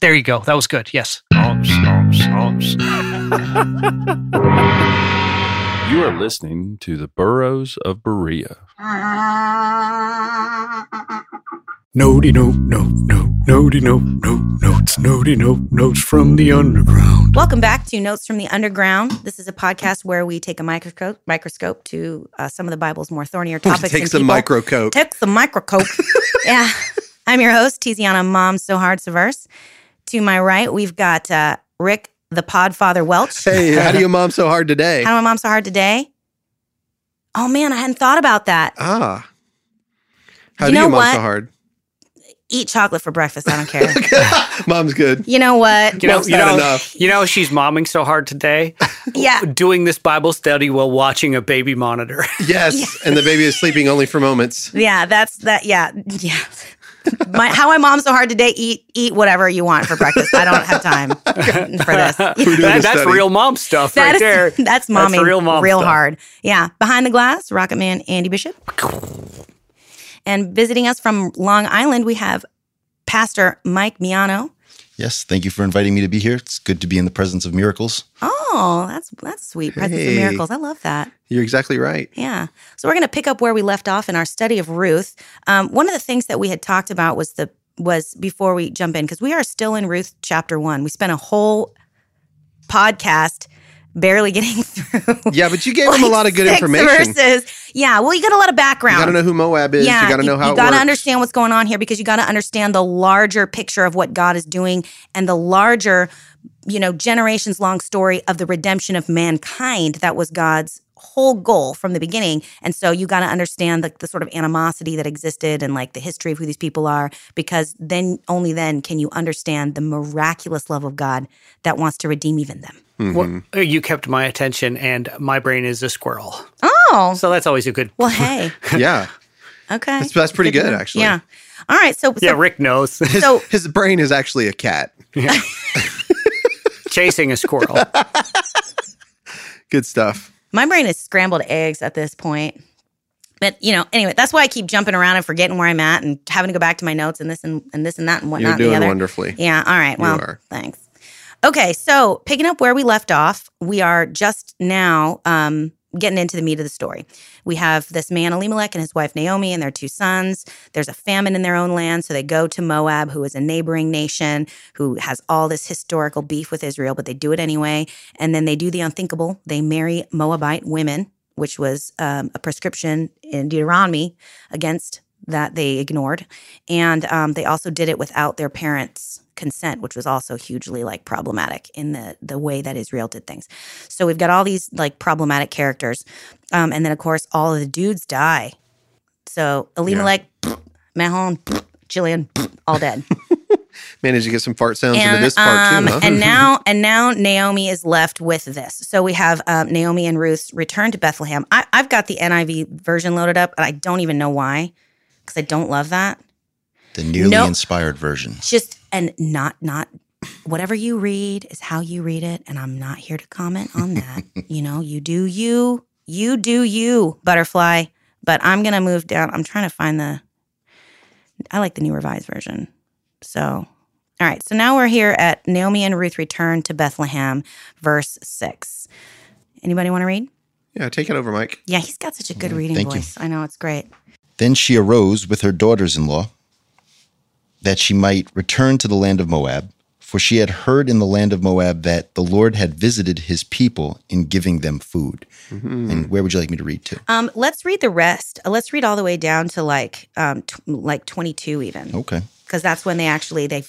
There you go. That was good. Yes. You are listening to the Burros of Berea. Nody no no no nody no no notes nody no notes from the underground. Welcome back to Notes from the Underground. This is a podcast where we take a microscope microscope to uh, some of the Bible's more thornier topics. Take and some people. microcope. Take the microscope. yeah. I'm your host, Tiziana Mom So Hard Severse. To my right, we've got uh, Rick, the Podfather Welch. Hey, how do you mom so hard today? How do my mom so hard today? Oh man, I hadn't thought about that. Ah. How You do you know mom what? so hard? Eat chocolate for breakfast. I don't care. Mom's good. you know what? You know, you know, enough. you know, she's momming so hard today, Yeah. doing this Bible study while watching a baby monitor. Yes. And the baby is sleeping only for moments. Yeah, that's that. Yeah, yeah. My, how I mom so hard today. Eat eat whatever you want for breakfast. I don't have time for this. That- that's real mom stuff That right is- there. That's mommy. real mom Real stuff. hard. Yeah. Behind the glass, Rocket Man Andy Bishop. And visiting us from Long Island, we have Pastor Mike Miano. Yes, thank you for inviting me to be here. It's good to be in the presence of miracles. Oh, that's that's sweet. Presence Hey. of miracles. I love that. You're exactly right. Yeah. So we're going to pick up where we left off in our study of Ruth. Um, one of the things that we had talked about was the was before we jump in because we are still in Ruth chapter one. We spent a whole podcast barely getting through. Yeah, but you gave him a lot of good information. Verses. Yeah. Well, you got a lot of You background. got to know who Moab is. yeah, you got to know how you got to understand what's going on here because you got to understand the larger picture of what God is doing and the larger, you know, generations long story of the redemption of mankind. That was God's whole goal from the beginning. And so you got to understand the, the sort of animosity that existed and like the history of who these people are because then only then can you understand the miraculous love of God that wants to redeem even them. Mm-hmm. Well, you kept my attention, and my brain is a squirrel. Oh, So that's always a good. well, hey. Yeah. Okay. That's, that's pretty to good, actually. Yeah. All right. So, so, Yeah, Rick knows. so His brain is actually a cat. Chasing a squirrel. Good stuff. My brain is scrambled eggs at this point. But you know, anyway, that's why I keep jumping around and forgetting where I'm at and having to go back to my notes and this and, and this and that and whatnot. You're whatnot. and doing the other. wonderfully. Yeah. All right. Well, thanks. Okay. So picking up where we left off, we are just now um, getting into the meat of the story. We have this man Elimelech and his wife Naomi and their two sons. There's a famine in their own land, so they go to Moab, who is a neighboring nation who has all this historical beef with Israel, but they do it anyway. And then they do the unthinkable. They marry Moabite women, which was um, a prescription in Deuteronomy against that they ignored. And um, they also did it without their parents' consent, which was also hugely like problematic in the the way that Israel did things. So we've got all these like problematic characters, um, and then of course all of the dudes die. So Elimelech, Mahon, Jillian, all dead. Managed to get some fart sounds into and this part um, too, huh? and now and now Naomi is left with this. So we have um, Naomi and Ruth's return to Bethlehem. I, I've got the NIV version loaded up, and I don't even know why, because I don't love that. The newly No. inspired version. Just and not not whatever you read is how you read it. And i'm not here to comment on that. You know you do you you do you butterfly. But i'm gonna move down. I'm trying to find the i like the new revised version. So all right. So now we're here at naomi and ruth return to bethlehem verse 6 anybody want to read? Yeah, take it over, Mike. yeah he's got such a good reading thank you. voice. I know it's great. Then she arose with her daughters in law that she might return to the land of Moab, for she had heard in the land of Moab that the Lord had visited his people in giving them food. And where would you like me to read to? um let's read the rest Uh, let's read all the way down to like um t- like 22 even Okay. because that's when they actually they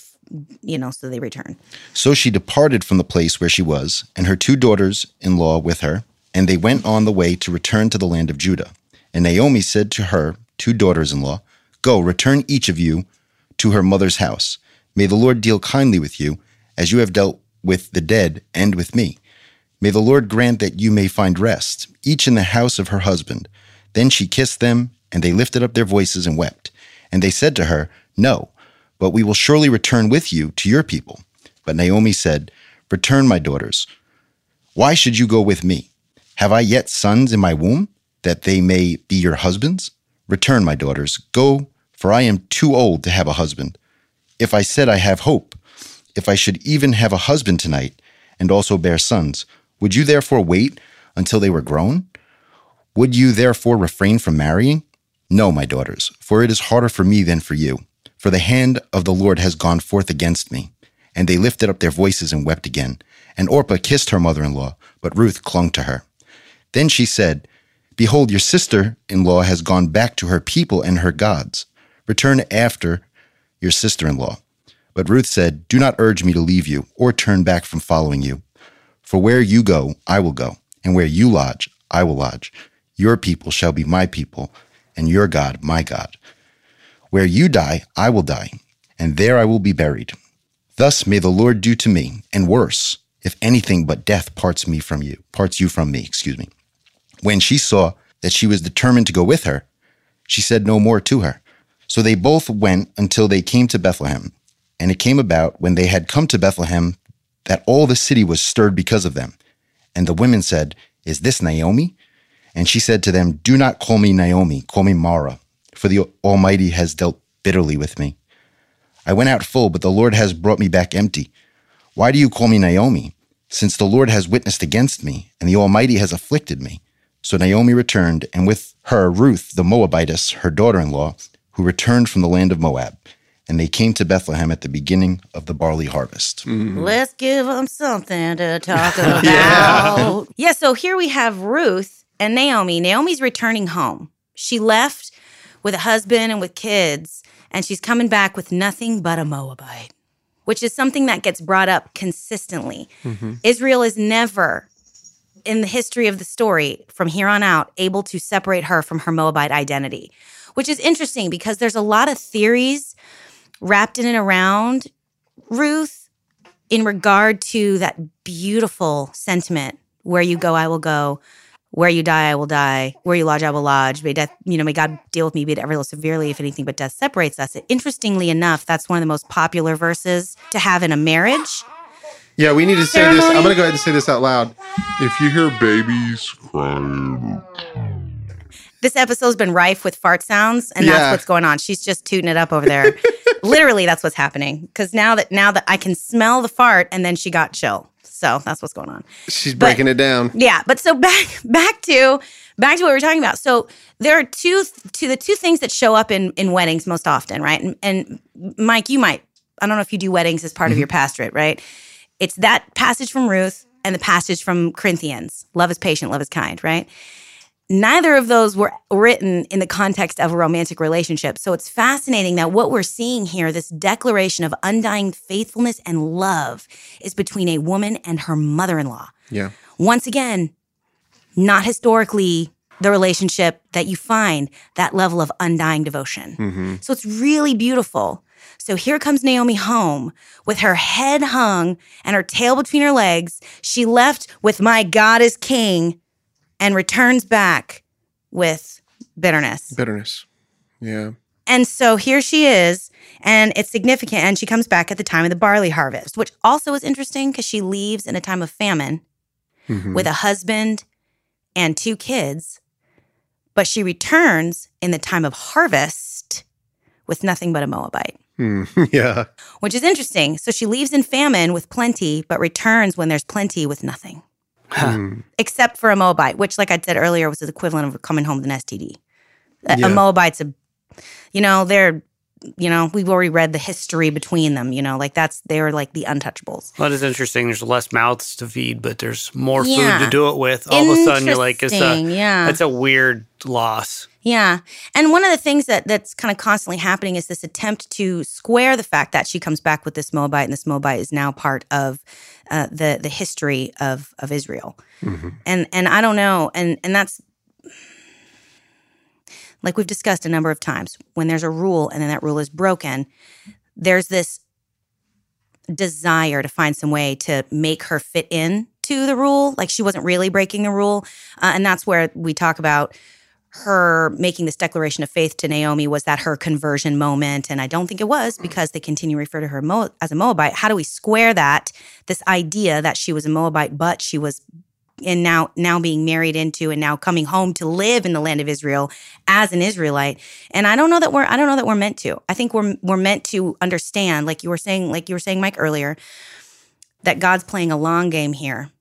you know so they return So she departed from the place where she was, and her two daughters in law with her, and they went on the way to return to the land of Judah. And Naomi said to her two daughters in law, Go, return each of you to her mother's house. May the Lord deal kindly with you, as you have dealt with the dead and with me. May the Lord grant that you may find rest, each in the house of her husband. Then she kissed them, and they lifted up their voices and wept. And they said to her, No, but we will surely return with you to your people. But Naomi said, Return, my daughters. Why should you go with me? Have I yet sons in my womb, that they may be your husbands? Return, my daughters. Go, for I am too old to have a husband. If I said I have hope, if I should even have a husband tonight, and also bear sons, would you therefore wait until they were grown? Would you therefore refrain from marrying? No, my daughters, for it is harder for me than for you. For the hand of the Lord has gone forth against me. And they lifted up their voices and wept again. And Orpah kissed her mother in law, but Ruth clung to her. Then she said, Behold, your sister in law has gone back to her people and her gods. Return after your sister in law. But Ruth said, Do not urge me to leave you or turn back from following you. For where you go, I will go, and where you lodge, I will lodge. Your people shall be my people, and your God my God. Where you die, I will die, and there I will be buried. Thus may the Lord do to me, and worse, if anything but death parts me from you, parts you from me, excuse me. When she saw that she was determined to go with her, she said no more to her. So they both went until they came to Bethlehem. And it came about when they had come to Bethlehem that all the city was stirred because of them. And the women said, Is this Naomi? And she said to them, Do not call me Naomi, call me Mara, for the Almighty has dealt bitterly with me. I went out full, but the Lord has brought me back empty. Why do you call me Naomi? Since the Lord has witnessed against me, and the Almighty has afflicted me. So Naomi returned, and with her Ruth the Moabitess, her daughter in law, who returned from the land of Moab. And they came to Bethlehem at the beginning of the barley harvest. Mm-hmm. Let's give them something to talk about. yeah. so here we have Ruth and Naomi. Naomi's returning home. She left with a husband and with kids, and she's coming back with nothing but a Moabite, which is something that gets brought up consistently. Mm-hmm. Israel is never, in the history of the story, from here on out, able to separate her from her Moabite identity, which is interesting because there's a lot of theories wrapped in and around Ruth in regard to that beautiful sentiment where you go i will go. Where you die i will die. Where you lodge i will lodge. May death you know may god deal with me be it ever so severely if anything but death separates us. Interestingly enough that's one of the most popular verses to have in a marriage. Yeah, we need to say this. I'm going to go ahead and say this out loud. If you hear babies crying, this episode's been rife with fart sounds and Yeah. that's what's going on she's just tooting it up over there literally that's what's happening because now that now that i can smell the fart and then she got chill so that's what's going on She's breaking it down. Yeah, but so back back to back to what we're talking about. So there are two to the two things that show up in in weddings most often, right? And, and Mike, you might I don't know if you do weddings as part of mm-hmm. your pastorate, right? It's that passage from Ruth and the passage from Corinthians. Love is patient, love is kind, right? Neither of those were written in the context of a romantic relationship. So it's fascinating that what we're seeing here, this declaration of undying faithfulness and love, is between a woman and her mother in law Yeah. once again, not historically the relationship that you find that level of undying devotion. Mm-hmm. So it's really beautiful. So here comes Naomi home with her head hung and her tail between her legs. She left with my God is king and returns back with bitterness. Bitterness. Yeah. And so here she is, and it's significant. And she comes back at the time of the barley harvest, which also is interesting because she leaves in a time of famine Mhm. with a husband and two kids, but she returns in the time of harvest with nothing but a Moabite, Hmm. yeah. which is interesting. So she leaves in famine with plenty, but returns when there's plenty with nothing, Hmm. except for a Moabite, which, like I said earlier, was the equivalent of coming home with an STD. A, Yeah. a Moabite's a, you know, they're, you know, we've already read the history between them, you know, like that's, they're like the untouchables. Well, that is interesting. There's less mouths to feed, but there's more Yeah. food to do it with. All of a sudden, you're like, it's a, yeah. it's a weird loss. Yeah. And one of the things that that's kind of constantly happening is this attempt to square the fact that she comes back with this Moabite and this Moabite is now part of uh, the the history of of Israel. And and I don't know and and that's like we've discussed a number of times when there's a rule and then that rule is broken there's this desire to find some way to make her fit in to the rule. Like she wasn't really breaking the rule. Uh, and that's where we talk about her making this declaration of faith to Naomi was that her conversion moment? And I don't think it was because they continue to refer to her as a Moabite. How do we square that? This idea that she was a Moabite, but she was and now now being married into and now coming home to live in the land of Israel as an Israelite. And I don't know that we're I don't know that we're meant to. I think we're we're meant to understand, like you were saying, like you were saying, Mike earlier, that God's playing a long game here.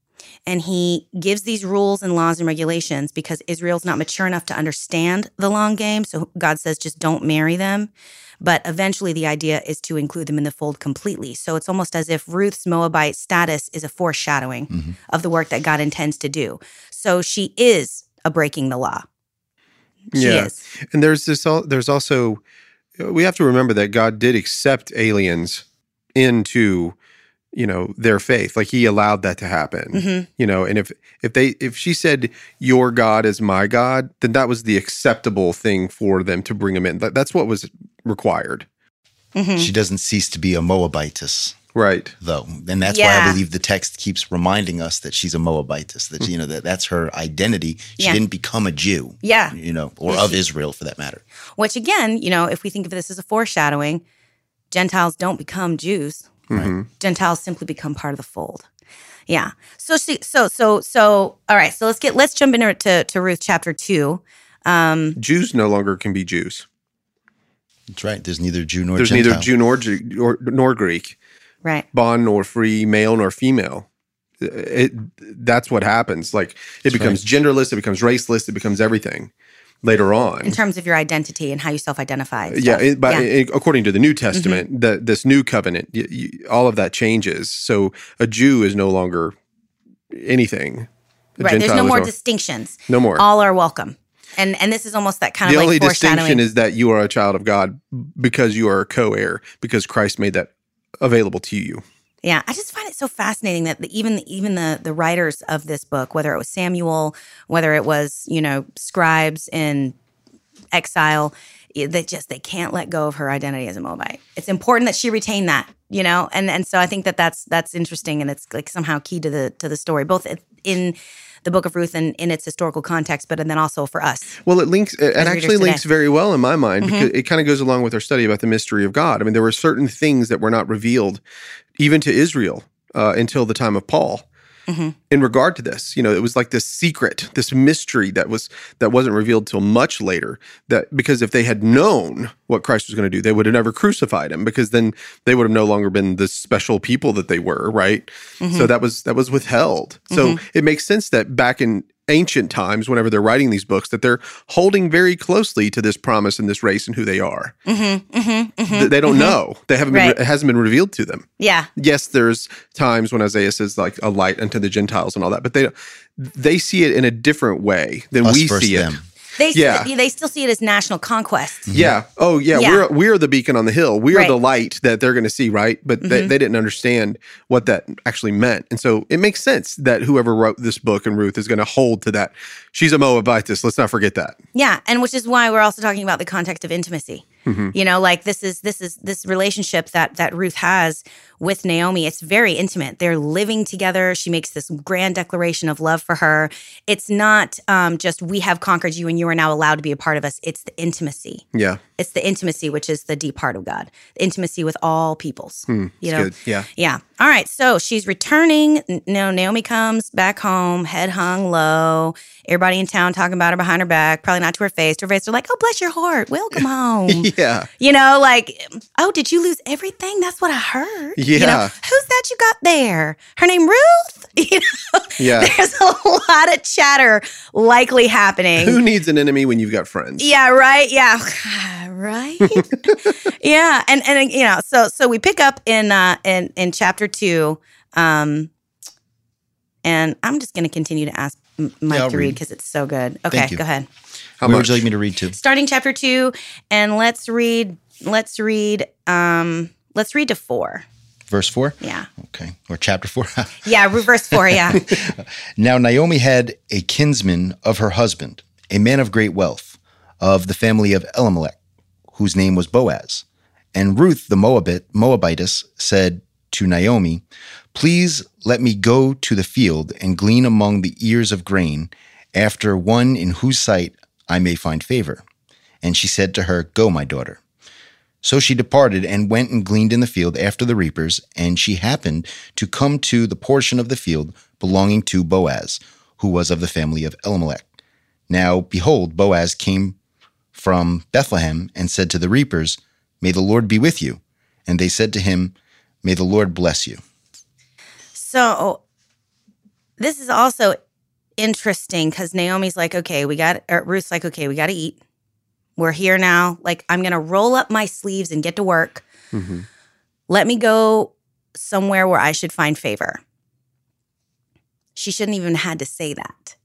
And he gives these rules and laws and regulations because Israel's not mature enough to understand the long game. So God says, just don't marry them. But eventually, the idea is to include them in the fold completely. So it's almost as if Ruth's Moabite status is a foreshadowing Mhm. of the work that God intends to do. So she is a breaking the law. She Yeah. is. And there's this. There's also we have to remember that God did accept aliens into you know their faith. Like He allowed that to happen. Mhm. You know, and if if they if she said your God is my God, then that was the acceptable thing for them to bring him in. That, that's what was required. Mhm. She doesn't cease to be a Moabitess, Right. though, and that's why I believe the text keeps reminding us that she's a Moabitess. That you know that that's her identity. She Yeah. didn't become a Jew, Yeah. you know, or Yeah, of she- Israel for that matter. Which again, you know, if we think of this as a foreshadowing, Gentiles don't become Jews. Mhm. Gentiles simply become part of the fold. Yeah. So she so so so all right, so let's get let's jump into to, to Ruth chapter two. Um Jews no longer can be Jews. That's right. There's neither Jew nor There's Gentile. neither Jew nor, Ju- or nor Greek. right. bond nor free, male nor female. It, that's what happens. Like it That's becomes genderless, it becomes raceless, it becomes everything later on. In terms of your identity and how you self-identify. and yeah, it, but yeah. Mm-hmm. it- according to the New Testament, the, this new covenant, y y all of that changes. So a Jew is no longer anything. A right. There's Gentile no is more distinctions. no more. All are welcome. And and this is almost that kind of the of only distinction is that you are a child of God because you are a co-heir because Christ made that available to you. Yeah, I just find it so fascinating that the, even even the the writers of this book, whether it was Samuel, whether it was you know scribes in exile, i- they just they can't let go of her identity as a Moabite. It's important that she retain that, you know, and and so I think that that's that's interesting and it's like somehow key to the to the story, both in the book of Ruth and in its historical context, but and then also for us. Well, it links. It As actually links today. very well in my mind Mhm. because it kind of goes along with our study about the mystery of God. I mean, there were certain things that were not revealed, even to Israel, uh, until the time of Paul. Mhm. In regard to this, you know, it was like this secret, this mystery that was that wasn't revealed till much later. That because if they had known what Christ was going to do, they would have never crucified him because then they would have no longer been the special people that they were, right? So that was that was withheld. So it makes sense that back in ancient times, whenever they're writing these books, that they're holding very closely to this promise and this race and who they are. Mm-hmm, mm-hmm, mm-hmm. Th- They don't know. They haven't been, Right. it hasn't been revealed to them. Yeah, Yes, there's times when Isaiah says like a light unto the Gentiles and all that, but they they see it in a different way than Us we versus see it. Them. they Yeah. still, they still see it as national conquest. Yeah. Oh, yeah. Yeah. We're we're the beacon on the hill. We are Right. the light that they're going to see, right? But they, Mhm. they didn't understand what that actually meant, and so it makes sense that whoever wrote this book and Ruth is going to hold to that. She's a Moabitess. Let's not forget that. Yeah, and which is why we're also talking about the context of intimacy. Mm-hmm. You know, like this is this is this relationship that that Ruth has with Naomi. It's very intimate. They're living together. She makes this grand declaration of love for her. It's not um, just we have conquered you and you are now allowed to be a part of us. It's the intimacy. Yeah. It's the intimacy, which is the deep heart of God. The intimacy with all peoples. Hmm, you know, good. Yeah. yeah. All right. So she's returning. N- No, Naomi comes back home, head hung low. Everybody in town talking about her behind her back, probably not to her face. To her face, they're like, "Oh, bless your heart, welcome home." Yeah. you know, like, "Oh, did you lose everything?" That's what I heard. You know, Yeah. who's that you got there? Her name Ruth. You know, Yeah. there's a lot of chatter likely happening. Who needs an enemy when you've got friends? Yeah, right. Yeah, right. yeah, and and you know, so so we pick up in uh in in chapter two, um, and I'm just going to continue to ask Mike I'll to read read. because it's so good. Okay, go ahead. How Where much? would you like me to read to? Starting chapter two, and let's read. Let's read. Um, let's read to four. Verse 4? Yeah, Okay. Or chapter 4. yeah. Reverse four. Yeah. Now Naomi had a kinsman of her husband, a man of great wealth, of the family of Elimelech, whose name was Boaz. And Ruth the Moabite, Moabitess said to Naomi, Please let me go to the field and glean among the ears of grain after one in whose sight I may find favor. And she said to her, Go, my daughter. So she departed and went and gleaned in the field after the reapers, and she happened to come to the portion of the field belonging to Boaz, who was of the family of Elimelech. Now, behold, Boaz came from Bethlehem and said to the reapers, May the Lord be with you. And they said to him, May the Lord bless you. So this is also interesting because Naomi's like, okay, we got, Ruth's like, okay, we got to eat. We're here now. Like, I'm going to roll up my sleeves and get to work. Mhm. Let me go somewhere where I should find favor. She shouldn't even had to say that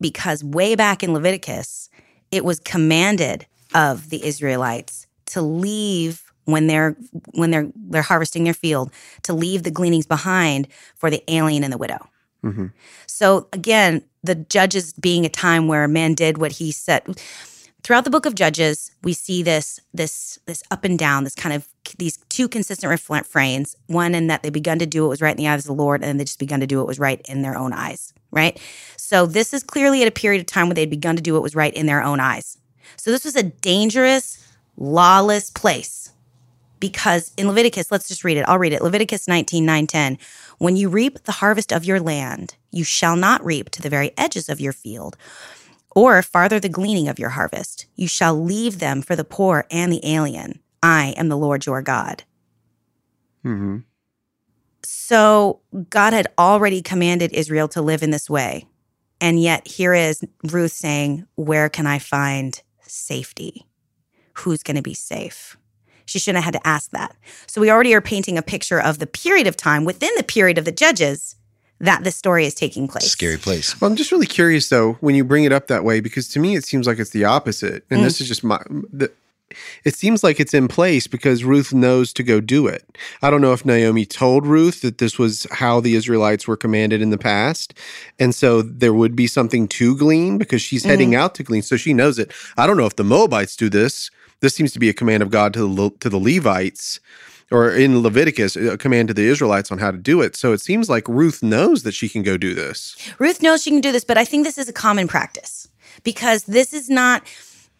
because way back in Leviticus, it was commanded of the Israelites to leave when they're when they're they're harvesting their field to leave the gleanings behind for the alien and the widow. Mhm. So again, the judges being a time where a man did what he said. Throughout the book of Judges, we see this this this up and down, this kind of these two consistent refrains. One in that they begun to do what was right in the eyes of the Lord, and then they just begun to do what was right in their own eyes. Right. So this is clearly at a period of time where they'd begun to do what was right in their own eyes. So this was a dangerous, lawless place because in Leviticus, let's just read it. I'll read it. Leviticus 19, 9, 10. When you reap the harvest of your land, you shall not reap to the very edges of your field or farther the gleaning of your harvest. You shall leave them for the poor and the alien. I am the Lord your God. Mhm. So God had already commanded Israel to live in this way. And yet here is Ruth saying, Where can I find safety? Who's going to be safe? She shouldn't have had to ask that. So we already are painting a picture of the period of time within the period of the judges that the story is taking place. Scary place. Well, I'm just really curious though when you bring it up that way because to me it seems like it's the opposite, and Mm. this is just my. The, it seems like it's in place because Ruth knows to go do it. I don't know if Naomi told Ruth that this was how the Israelites were commanded in the past, and so there would be something to glean because she's heading Mm-hmm. out to glean, so she knows it. I don't know if the Moabites do this. This seems to be a command of God to the to the Levites. Or in Leviticus, a command to the Israelites on how to do it. So it seems like Ruth knows that she can go do this. Ruth knows she can do this, but I think this is a common practice because this is not,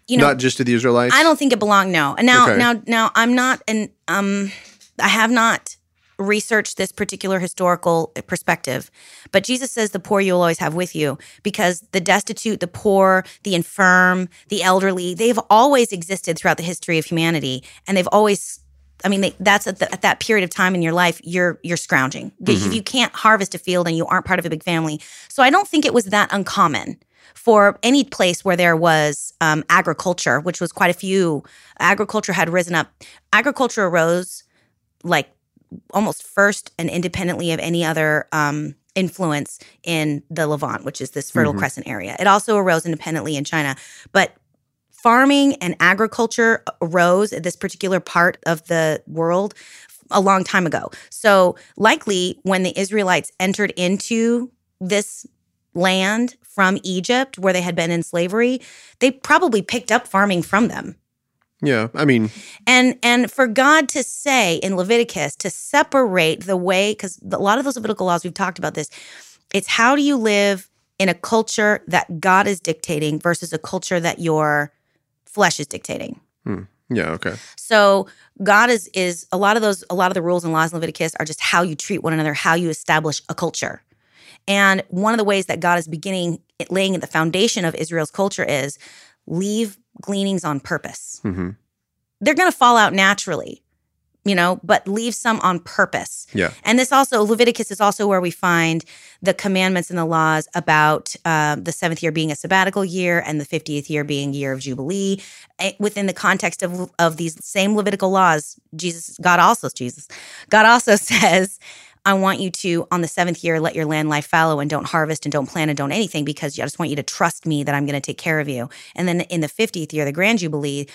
you know, not just to the Israelites. I don't think it belonged. No, and now, Okay. now, now, I'm not, and um, I have not researched this particular historical perspective. But Jesus says, "The poor you will always have with you," because the destitute, the poor, the infirm, the elderly, they've always existed throughout the history of humanity, and they've always. I mean, they, that's at, the, at that period of time in your life, you're you're scrounging. If you can't harvest a field and you aren't part of a big family, so I don't think it was that uncommon for any place where there was um, agriculture, which was quite a few. Agriculture had risen up. Agriculture arose like almost first and independently of any other um, influence in the Levant, which is this Fertile Crescent area. It also arose independently in China, but farming and agriculture arose at this particular part of the world a long time ago. So likely when the Israelites entered into this land from Egypt where they had been in slavery, they probably picked up farming from them. Yeah, I mean, And and for God to say in Leviticus to separate the way cuz a lot of those Levitical laws we've talked about this, it's how do you live in a culture that God is dictating versus a culture that your flesh is dictating. yeah, okay. So God is is a lot of those a lot of the rules and laws in Leviticus are just how you treat one another, how you establish a culture. And one of the ways that God is beginning laying at the foundation of Israel's culture is leave gleanings on purpose. hmm They're going to fall out naturally, you know, but leave some on purpose. Yeah. And this also, Leviticus is also where we find the commandments and the laws about um, the seventh year being a sabbatical year and the 50th year being year of Jubilee. Eh, Within the context of, of these same Levitical laws, Jesus, God also, Jesus, God also says, I want you to, on the seventh year, let your land lie fallow and don't harvest and don't plant and don't anything because I just want you to trust me that I'm going to take care of you. And then in the 50th year, the Grand Jubilee,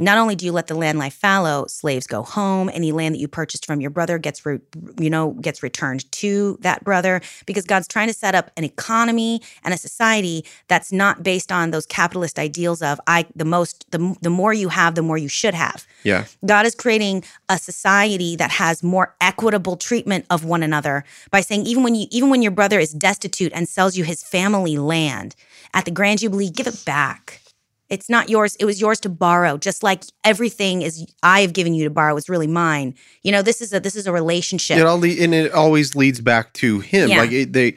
Not only do you let the land lie fallow, slaves go home. Any land that you purchased from your brother gets, re- you know, gets returned to that brother because God's trying to set up an economy and a society that's not based on those capitalist ideals of I the most the the more you have, the more you should have. Yeah. God is creating a society that has more equitable treatment of one another by saying even when you even when your brother is destitute and sells you his family land at the grand jubilee, give it back. It's not yours. It was yours to borrow, just like everything is I have given you to borrow. It's really mine. You know, this is a this is a relationship. It all and it always leads back to him. Yeah. Like it, they,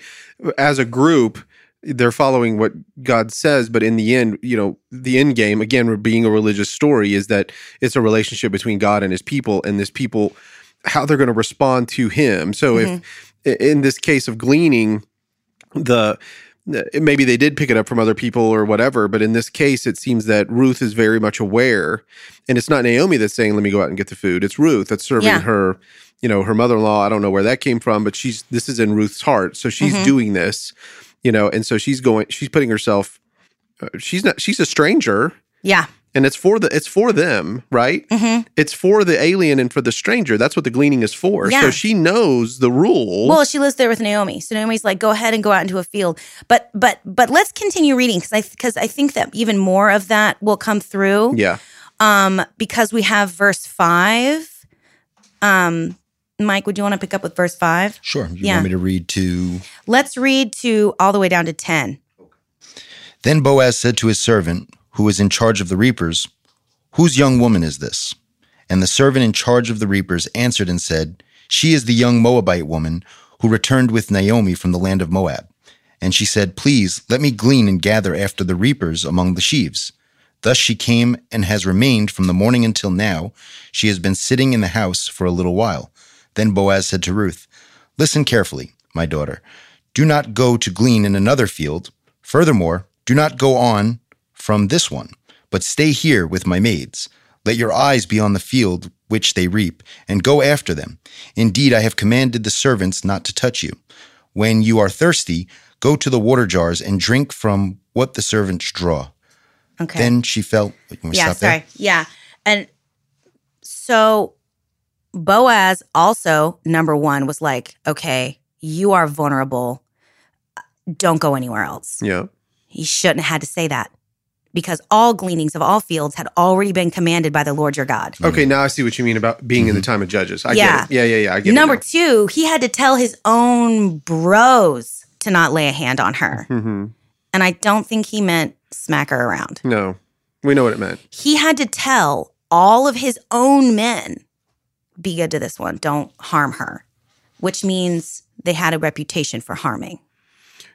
as a group, they're following what God says, but in the end, you know, the end game again, being a religious story, is that it's a relationship between God and His people, and this people, how they're going to respond to Him. So if mm-hmm. in this case of gleaning, the maybe they did pick it up from other people or whatever, but in this case, it seems that Ruth is very much aware, and it's not Naomi that's saying, "Let me go out and get the food." It's Ruth that's serving Yeah. her, you know, her mother-in-law. I don't know where that came from, but she's this is in Ruth's heart, so she's Mhm. doing this, you know, and so she's going, she's putting herself. uh, She's not. She's a stranger, yeah. And it's for the. It's for them, right? hmm It's for the alien and for the stranger. That's what the gleaning is for. Yeah. So she knows the rule. Well, she lives there with Naomi, so Naomi's like, "Go ahead and go out into a field." But but but let's continue reading because I because I think that even more of that will come through. yeah. Um, because we have verse five. Um, Mike, would you want to pick up with verse five? Sure. You Yeah. want me to read to Let's read to all the way down to ten. Then Boaz said to his servant, who was in charge of the reapers, Whose young woman is this? And the servant in charge of the reapers answered and said, She is the young Moabite woman who returned with Naomi from the land of Moab. And she said, Please let me glean and gather after the reapers among the sheaves. Thus she came and has remained from the morning until now. She has been sitting in the house for a little while. Then Boaz said to Ruth, Listen carefully, my daughter. Do not go to glean in another field. Furthermore, do not go on from this one, but stay here with my maids. Let your eyes be on the field which they reap, and go after them. Indeed, I have commanded the servants not to touch you. When you are thirsty, go to the water jars and drink from what the servants draw. Okay. Then she felt. You want yeah, stop there? sorry. Yeah. And so Boaz also, number one, was like, okay, you are vulnerable. Don't go anywhere else. Yeah. He shouldn't have had to say that because all gleanings of all fields had already been commanded by the Lord your God. Okay, now I see what you mean about being in the time of judges. I Yeah. get it. Yeah, yeah, yeah. I get Number it. two, he had to tell his own bros to not lay a hand on her. hmm And I don't think he meant smack her around. No, we know what it meant. he had to tell all of his own men be good to this one don't harm her which means they had a reputation for harming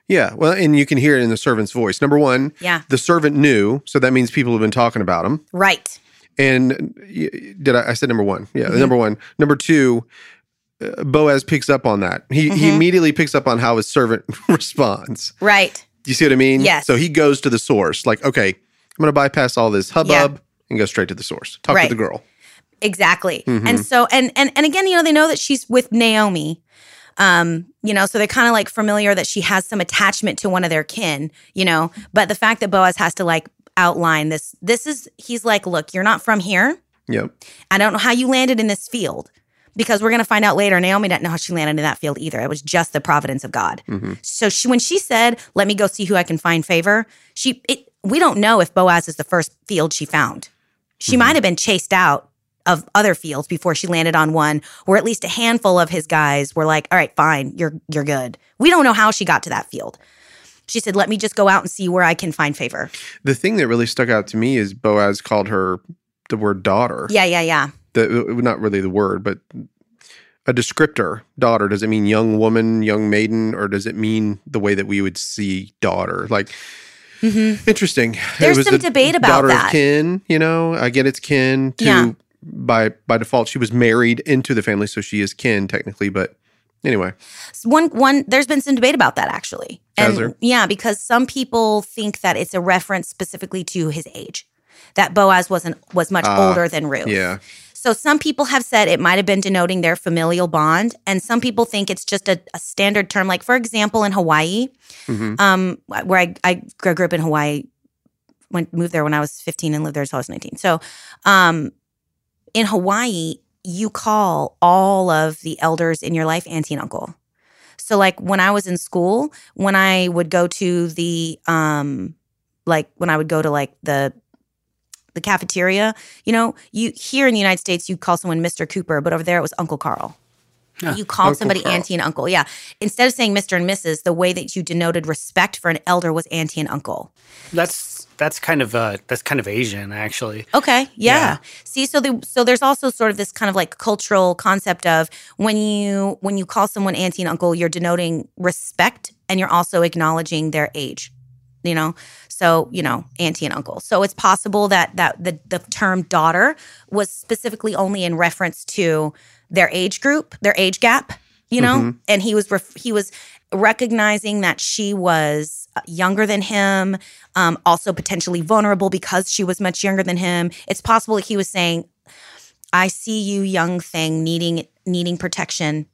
Yeah, well, and you can hear it in the servant's voice. Number one, yeah the servant knew, so that means people have been talking about him. right And did I? I said number one. Yeah, Mhm. number one. Number two, uh, Boaz picks up on that. He he Mhm. immediately picks up on how his servant responds. right Do you see what I mean? Yes. So he goes to the source. Like, okay, I'm going to bypass all this hubbub and go straight to the source. Talk Right. to the girl. exactly Mhm. and so and and and again you know they know that she's with naomi um you know so they're kind of like familiar that she has some attachment to one of their kin you know but the fact that boaz has to like outline this this is he's like look you're not from here Yep. I don't know how you landed in this field because we're going to find out later. Naomi didn't know how she landed in that field either. It was just the providence of God. hmm So she, when she said, "Let me go see who I can find favor," she it, we don't know if Boaz is the first field she found. She Mhm. might have been chased out of other fields before she landed on one, or at least a handful of his guys were like, "All right, fine, you're you're good." We don't know how she got to that field. She said, "Let me just go out and see where I can find favor." The thing that really stuck out to me is Boaz called her the word daughter. Yeah, yeah, yeah. The, not really the word, but a descriptor. Daughter. Does it mean young woman, young maiden, or does it mean the way that we would see daughter? Like, hmm interesting. There's was some debate about daughter that. of kin. You know, I get it's kin. To Yeah. By by default, she was married into the family, so she is kin technically. But anyway, one one there's been some debate about that actually. And yeah because some people think that it's a reference specifically to his age that boaz wasn't was much Ah, older than ruth. yeah, so some people have said it might have been denoting their familial bond and some people think it's just a, a standard term. Like for example in hawaii hmm um where I, I grew up in hawaii went moved there when I was 15 and lived there until I was 19. So, um, in Hawaii, you call all of the elders in your life auntie and uncle. So, like when I was in school, when I would go to the, um, like when I would go to like the the cafeteria, you know, you here in the United States, you call someone Mr. Cooper, but over there it was Uncle Carl. Huh. You called Uncle somebody Carl. auntie and uncle. Yeah. Instead of saying Mr. and Mrs., the way that you denoted respect for an elder was auntie and uncle. That's that's kind of uh that's kind of Asian actually. Okay. Yeah. Yeah. See, so the, so there's also sort of this kind of like cultural concept of when you when you call someone auntie and uncle, you're denoting respect and you're also acknowledging their age. You know, so you know, auntie and uncle. So it's possible that that the the term daughter was specifically only in reference to their age group, their age gap. You know, and he was ref- he was recognizing that she was uh, younger than him, um, also potentially vulnerable because she was much younger than him. It's possible that he was saying, "I see you, young thing, needing needing protection,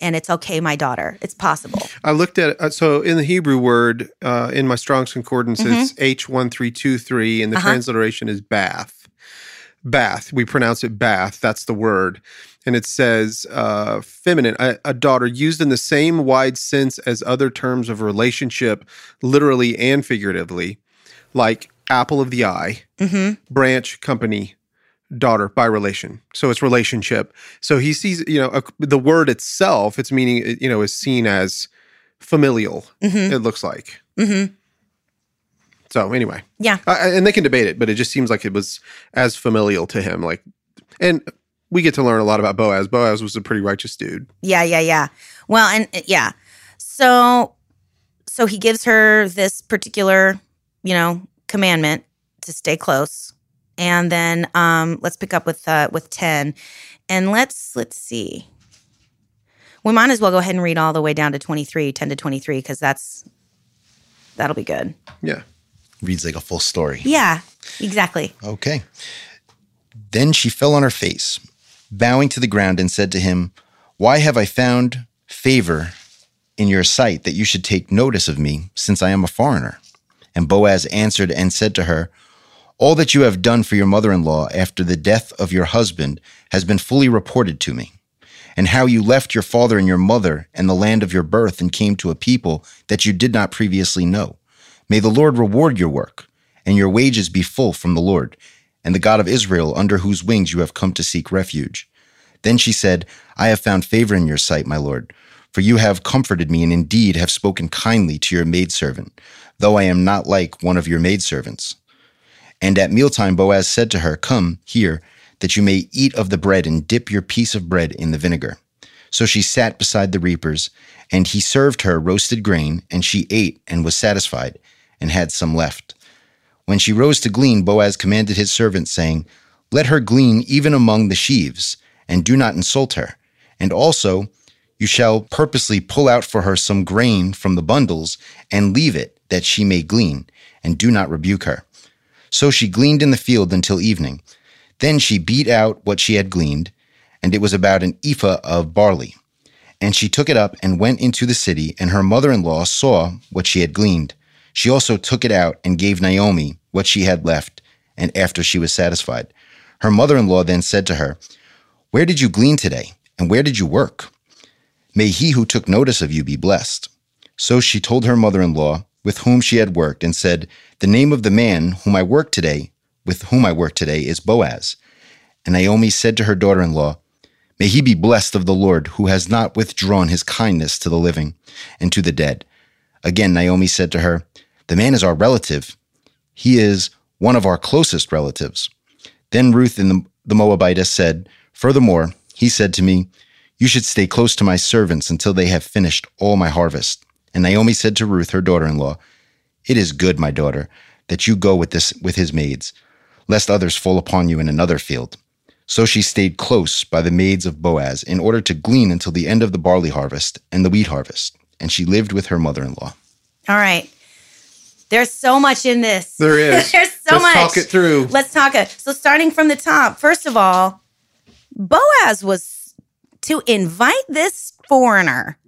and it's okay, my daughter." It's possible. I looked at uh, so in the Hebrew word uh, in my Strong's Concordance it's H one three two three, and the Uh-huh. transliteration is bath. Bath. We pronounce it bath. That's the word, and it says uh, feminine, a, a daughter, used in the same wide sense as other terms of relationship, literally and figuratively, like apple of the eye, hmm branch, company, daughter by relation. So it's relationship. So he sees, you know, a, the word itself, its meaning, you know, is seen as familial. hmm It looks like. hmm So anyway, Yeah. I- and they can debate it, but it just seems like it was as familial to him. Like, and we get to learn a lot about Boaz. Boaz was a pretty righteous dude. Yeah, yeah, yeah. Well, and uh, yeah. So so he gives her this particular, you know, commandment to stay close. And then um let's pick up with uh with 10. And let's let's see. We might as well go ahead and read all the way down to 23, 10 to 23 cuz that's that'll be good. Yeah. Reads like a full story. Yeah, exactly. Okay. Then she fell on her face, bowing to the ground, and said to him, Why have I found favor in your sight that you should take notice of me, since I am a foreigner? And Boaz answered and said to her, All that you have done for your mother in law after the death of your husband has been fully reported to me, and how you left your father and your mother and the land of your birth and came to a people that you did not previously know. May the Lord reward your work, and your wages be full from the Lord, and the God of Israel, under whose wings you have come to seek refuge. Then she said, I have found favor in your sight, my Lord, for you have comforted me, and indeed have spoken kindly to your maidservant, though I am not like one of your maidservants. And at mealtime Boaz said to her, Come here, that you may eat of the bread and dip your piece of bread in the vinegar. So she sat beside the reapers, and he served her roasted grain, and she ate and was satisfied, and had some left. When she rose to glean, Boaz commanded his servant, saying, Let her glean even among the sheaves, and do not insult her. And also, you shall purposely pull out for her some grain from the bundles, and leave it, that she may glean, and do not rebuke her. So she gleaned in the field until evening. Then she beat out what she had gleaned, and it was about an ephah of barley. And she took it up and went into the city, and her mother in law saw what she had gleaned. She also took it out and gave Naomi what she had left, and after she was satisfied. Her mother in law then said to her, Where did you glean today, and where did you work? May he who took notice of you be blessed. So she told her mother in law, with whom she had worked, and said, The name of the man whom I work today, with whom I work today, is Boaz. And Naomi said to her daughter in law, May he be blessed of the Lord, who has not withdrawn his kindness to the living and to the dead. Again, Naomi said to her, The man is our relative. He is one of our closest relatives. Then Ruth and the, the Moabitess said, Furthermore, he said to me, You should stay close to my servants until they have finished all my harvest. And Naomi said to Ruth, her daughter in law, It is good, my daughter, that you go with this with his maids, lest others fall upon you in another field. So she stayed close by the maids of Boaz in order to glean until the end of the barley harvest and the wheat harvest, and she lived with her mother in law. All right. There's so much in this. There is. There's so Let's much. talk it through. Let's talk it. So starting from the top, first of all, Boaz was to invite this foreigner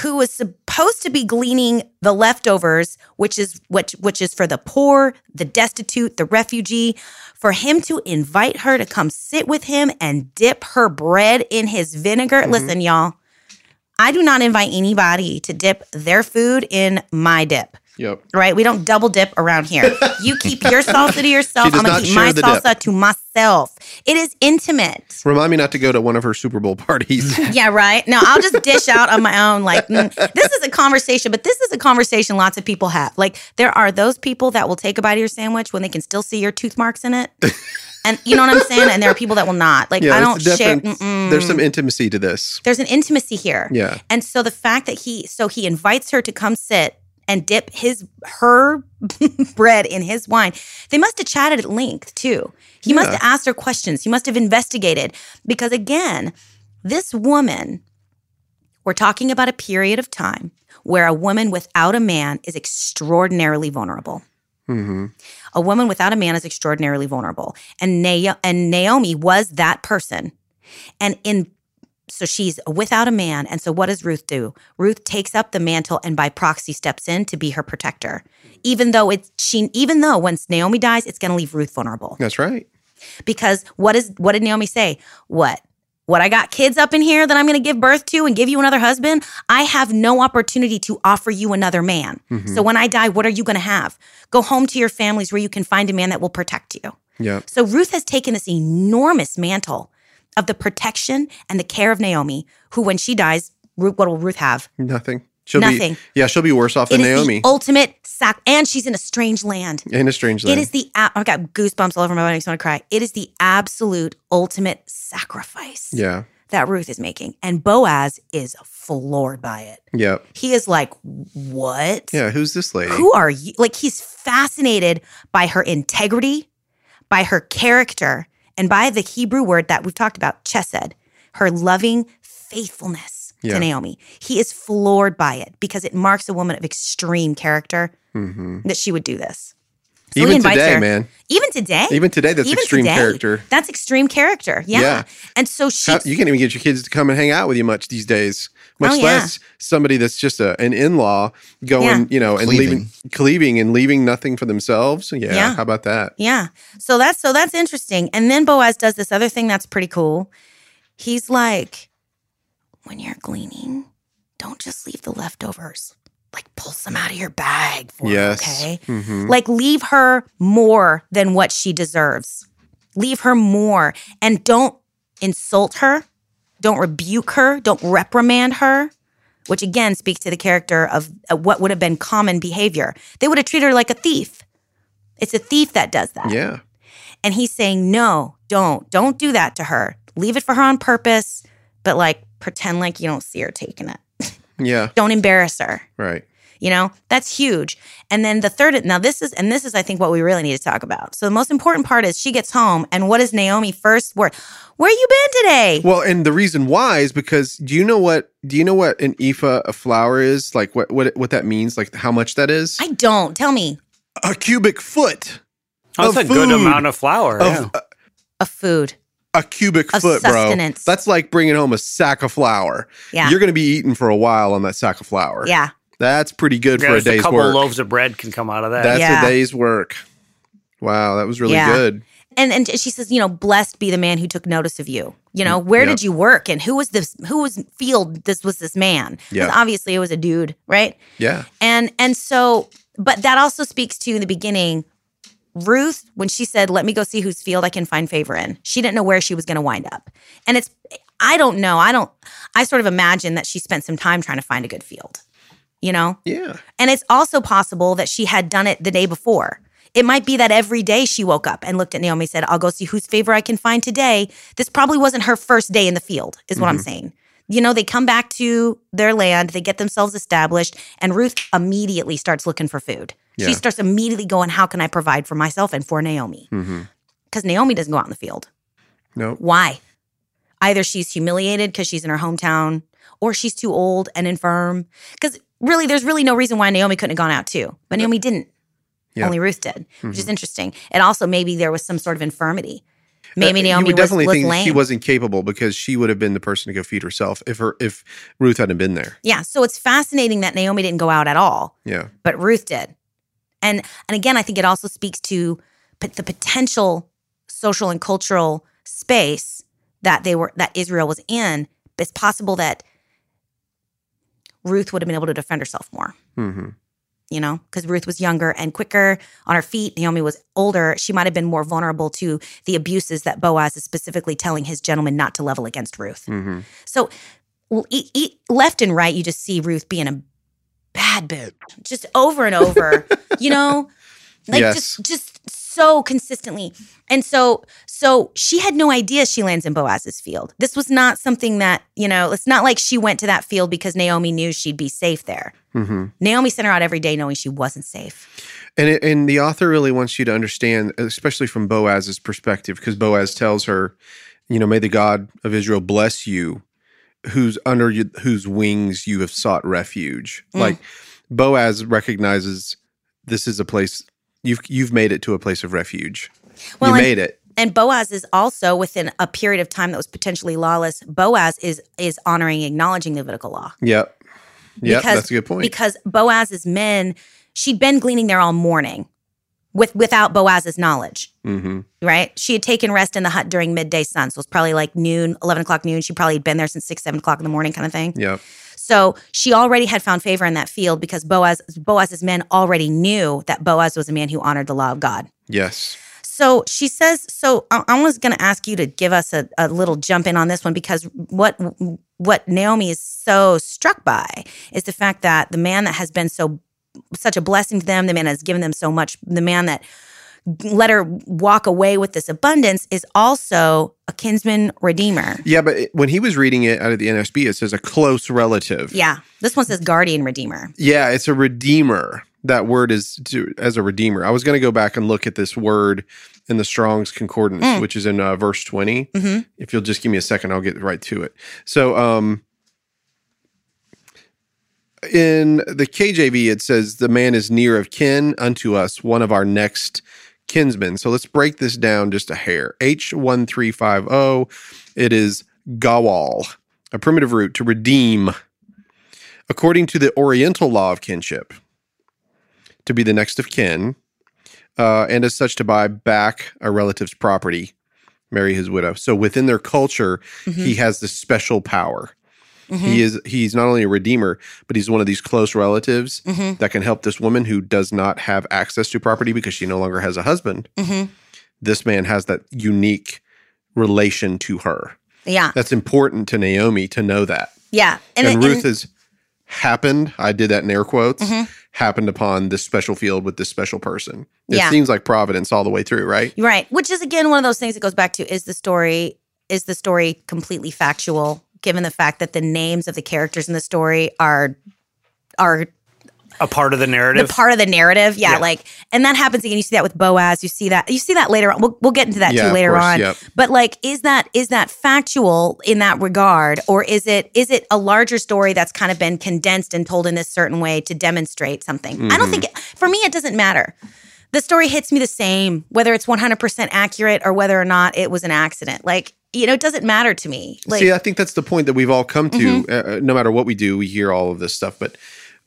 who was supposed to be gleaning the leftovers, which is which which is for the poor, the destitute, the refugee, for him to invite her to come sit with him and dip her bread in his vinegar. Mm-hmm. Listen, y'all, I do not invite anybody to dip their food in my dip. Yep. Right? We don't double dip around here. You keep your salsa to yourself. I'm gonna keep my salsa dip. to myself. It is intimate. Remind me not to go to one of her Super Bowl parties. Yeah, right. No, I'll just dish out on my own. Like, mm, this is a conversation, but this is a conversation lots of people have. Like, there are those people that will take a bite of your sandwich when they can still see your tooth marks in it. And you know what I'm saying? And there are people that will not. Like, I don't share. mm-mm. There's some intimacy to this. There's an intimacy here. Yeah. And so the fact that he, so he invites her to come sit and dip his, her bread in his wine. They must have chatted at length too. He must have asked her questions. He must have investigated because again, this woman, we're talking about a period of time where a woman without a man is extraordinarily vulnerable. hmm A woman without a man is extraordinarily vulnerable. And, Na- and Naomi was that person. And in so she's without a man. And so what does Ruth do? Ruth takes up the mantle and by proxy steps in to be her protector. Even though it's she even though once Naomi dies, it's gonna leave Ruth vulnerable. That's right. Because what is what did Naomi say? What? What I got kids up in here that I'm going to give birth to and give you another husband? I have no opportunity to offer you another man. Mm-hmm. So when I die, what are you going to have? Go home to your families where you can find a man that will protect you. Yeah. So Ruth has taken this enormous mantle of the protection and the care of Naomi, who when she dies, Ruth, what will Ruth have? Nothing. She'll Nothing. be yeah, she'll be worse off than Naomi. the ultimate sac, and she's in a strange land. in a strange land. It is the a- oh, I got goosebumps all over my body. I just want to cry. It is the absolute ultimate sacrifice yeah. that Ruth is making, and Boaz is floored by it. Yeah. He is like, "What? Yeah. Who's this lady? Who are you?" Like he's fascinated by her integrity, by her character, and by the Hebrew word that we've talked about, chesed, her loving faithfulness Yeah. to Naomi. He is floored by it because it marks a woman of extreme character hmm that she would do this. So Even today, her. man. Even today. Even today, that's Even extreme today, character. That's extreme character. Yeah. Yeah. And so she How- you can't even get your kids to come and hang out with you much these days. Much Oh, yeah. less somebody that's just a, an in-law going, Yeah. you know, and leaving, cleaving and leaving nothing for themselves. Yeah, Yeah. How about that? Yeah. So that's so that's interesting. And then Boaz does this other thing that's pretty cool. He's like, when you're gleaning, don't just leave the leftovers. Like pull some out of your bag for her, Yes. okay? Mhm. Like leave her more than what she deserves. Leave her more and don't insult her. Don't rebuke her. Don't reprimand her. Which again speaks to the character of what would have been common behavior. They would have treated her like a thief. It's a thief that does that. Yeah. And he's saying, no, don't, don't do that to her. Leave it for her on purpose, but like pretend like you don't see her taking it. Yeah. Don't embarrass her. Right. You know, that's huge. And then the third, now this is, and this is, I think, what we really need to talk about. So the most important part is she gets home, and what is Naomi first word? Where you been today? Well, and the reason why is because do you know what do you know what an ephah a flour is? Like what what what that means? Like how much that is? I don't. Tell me. a cubic foot. That's of a good food. amount of flour. Of, yeah. a, Of food. a cubic Of foot, bro. That's like bringing home a sack of flour. Yeah. You're going to be eating for a while on that sack of flour. Yeah. That's pretty good Yeah, for a just a couple work. loaves of bread can come out of that. That's Yeah. a day's work. Wow, that was really Yeah. good. And and she says, you know, blessed be the man who took notice of you. You know, where Yep. did you work and who was this who was field this was this man? Yeah. obviously it was a dude, right? Yeah. And and so, but that also speaks to in the beginning, Ruth, when she said, Let me go see whose field I can find favor in, she didn't know where she was gonna wind up. And it's I don't know. I don't I sort of imagine that she spent some time trying to find a good field. You know? Yeah. And it's also possible that she had done it the day before. It might be that every day she woke up and looked at Naomi and said, I'll go see whose favor I can find today. This probably wasn't her first day in the field, is what I'm mm-hmm. saying. You know, they come back to their land, they get themselves established, and Ruth immediately starts looking for food. Yeah. She starts immediately going, How can I provide for myself and for Naomi? Mm-hmm. Because Naomi doesn't go out in the field. No. Why? Either she's humiliated because she's in her hometown, or she's too old and infirm. Because really, there's really no reason why Naomi couldn't have gone out too. But Naomi didn't. Yeah. Only Ruth did, which is interesting. And also, maybe there was some sort of infirmity. Maybe Uh, Naomi you would definitely was think she wasn't capable because she would have been the person to go feed herself if her if Ruth hadn't been there. Yeah. So it's fascinating that Naomi didn't go out at all, Yeah. but Ruth did. And and again, I think it also speaks to the potential social and cultural space that they were that Israel was in. It's possible that Ruth would have been able to defend herself more. hmm you know, because Ruth was younger and quicker on her feet. Naomi was older. She might have been more vulnerable to the abuses that Boaz is specifically telling his gentleman not to level against Ruth. hmm So, e- e- left and right, you just see Ruth being a bad bitch, just over and over. you know, like Yes. just just so consistently. And so, so she had no idea she lands in Boaz's field. This was not something that you know. It's not like she went to that field because Naomi knew she'd be safe there. hmm Naomi sent her out every day knowing she wasn't safe. And it, and the author really wants you to understand, especially from Boaz's perspective, because Boaz tells her, you know, may the God of Israel bless you, whose under you, whose wings you have sought refuge. Mm. Like Boaz recognizes this is a place you've you've made it to a place of refuge. Well, you and- made it. And Boaz is also within a period of time that was potentially lawless. Boaz is is honoring, acknowledging the Levitical law. Yep. Yep. Because- that's a good point. Because Boaz's men, she'd been gleaning there all morning, with without Boaz's knowledge. hmm Right? She had taken rest in the hut during midday sun, so it's probably like noon, eleven o'clock noon. She probably had been there since six, seven o'clock in the morning, kind of thing. Yep. So she already had found favor in that field because Boaz Boaz's men already knew that Boaz was a man who honored the law of God. Yes. So she says, so I, was going to ask you to give us a, a little jump in on this one because what what Naomi is so struck by is the fact that the man that has been so such a blessing to them, the man that has given them so much, the man that let her walk away with this abundance is also a kinsman redeemer. Yeah, but when he was reading it out of the NSB, it says a close relative. Yeah, this one says guardian redeemer. Yeah, it's a redeemer. That word is to, as a redeemer. I was going to go back and look at this word in the Strong's Concordance, Mm. which is in uh, verse 20. hmm If you'll just give me a second, I'll get right to it. So, um, in the KJV, it says, The man is near of kin unto us, one of our next kinsmen. So let's break this down just a hair. H1350, oh, it is gawal, a primitive root to redeem, according to the Oriental law of kinship, to be the next of kin, uh, and as such to buy back a relative's property, marry his widow. So within their culture, he has this special power. He is he's not only a redeemer, but he's one of these close relatives hmm that can help this woman who does not have access to property because she no longer has a husband. hmm This man has that unique relation to her. Yeah, That's important to Naomi to know that. yeah, And, and, Ruth and- has happened, I did that in air quotes, Mhm. happened upon this special field with this special person. It Yeah. seems like providence all the way through, right? Right. Which is again one of those things that goes back to is the story is the story completely factual given the fact that the names of the characters in the story are are A part of the narrative. the narrative. part of the narrative. Yeah, Yeah. like and that happens again. You see that with Boaz, you see that you see that later on. We'll, we'll get into that Yeah, too later course, on. yep. But like is that is that factual in that regard or is it is it a larger story that's kind of been condensed and told in this certain way to demonstrate something? I don't Mhm. think it, for me it doesn't matter. The story hits me the same whether it's 100% accurate or whether or not it was an accident. Like, you know, it doesn't matter to me. Like See, I think that's the point that we've all come to. Mm-hmm. Uh, no matter what we do, we hear all of this stuff, but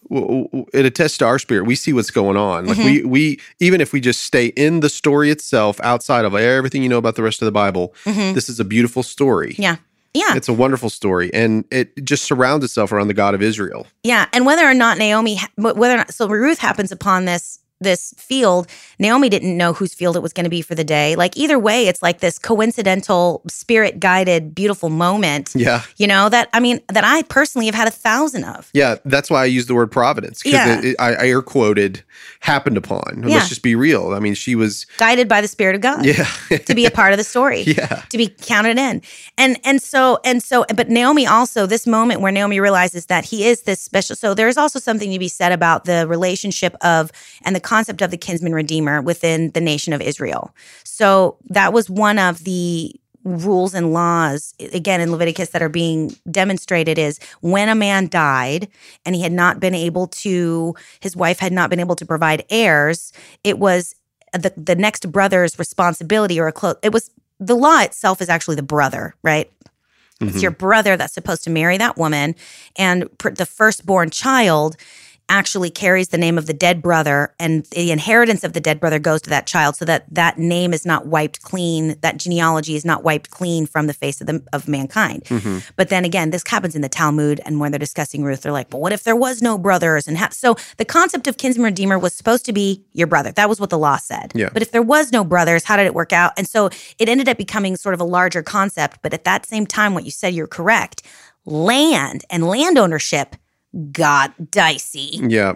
w- w- it attests to our spirit. We see what's going on. Like we, Mm-hmm. we, even if we just stay in the story itself, outside of everything you know about the rest of the Bible, Mhm. this is a beautiful story. Yeah. Yeah. It's a wonderful story, and it just surrounds itself around the God of Israel. Yeah, and whether or not Naomi, whether or not so Ruth happens upon this this field, Naomi didn't know whose field it was going to be for the day. Like either way, it's like this coincidental, spirit guided, beautiful moment. Yeah, You know that I mean that I personally have had a thousand of. yeah. That's why I use the word providence because Yeah. I, I air quoted happened upon. Yeah. Let's just be real. I mean, she was. Guided by the Spirit of God Yeah, to be a part of the story. yeah. to be counted in. And and so and so but Naomi also this moment where Naomi realizes that he is this special so there's also something to be said about the relationship of and the concept of the kinsman redeemer within the nation of Israel. So that was one of the rules and laws again in Leviticus that are being demonstrated is when a man died and he had not been able to his wife had not been able to provide heirs it was the the next brother's responsibility or a close it was the law itself is actually the brother, right? It's Mhm. your brother that's supposed to marry that woman, and pr- the firstborn child actually carries the name of the dead brother, and the inheritance of the dead brother goes to that child, so that that name is not wiped clean. That genealogy is not wiped clean from the face of the of mankind. Mhm. But then again, this happens in the Talmud, and when they're discussing Ruth, they're like, "But what if there was no brothers?" And ha-? so the concept of kinsman redeemer was supposed to be your brother. That was what the law said. Yeah. But if there was no brothers, how did it work out? And so it ended up becoming sort of a larger concept. But at that same time, what you said, you're correct. Land and land ownership got dicey Yeah.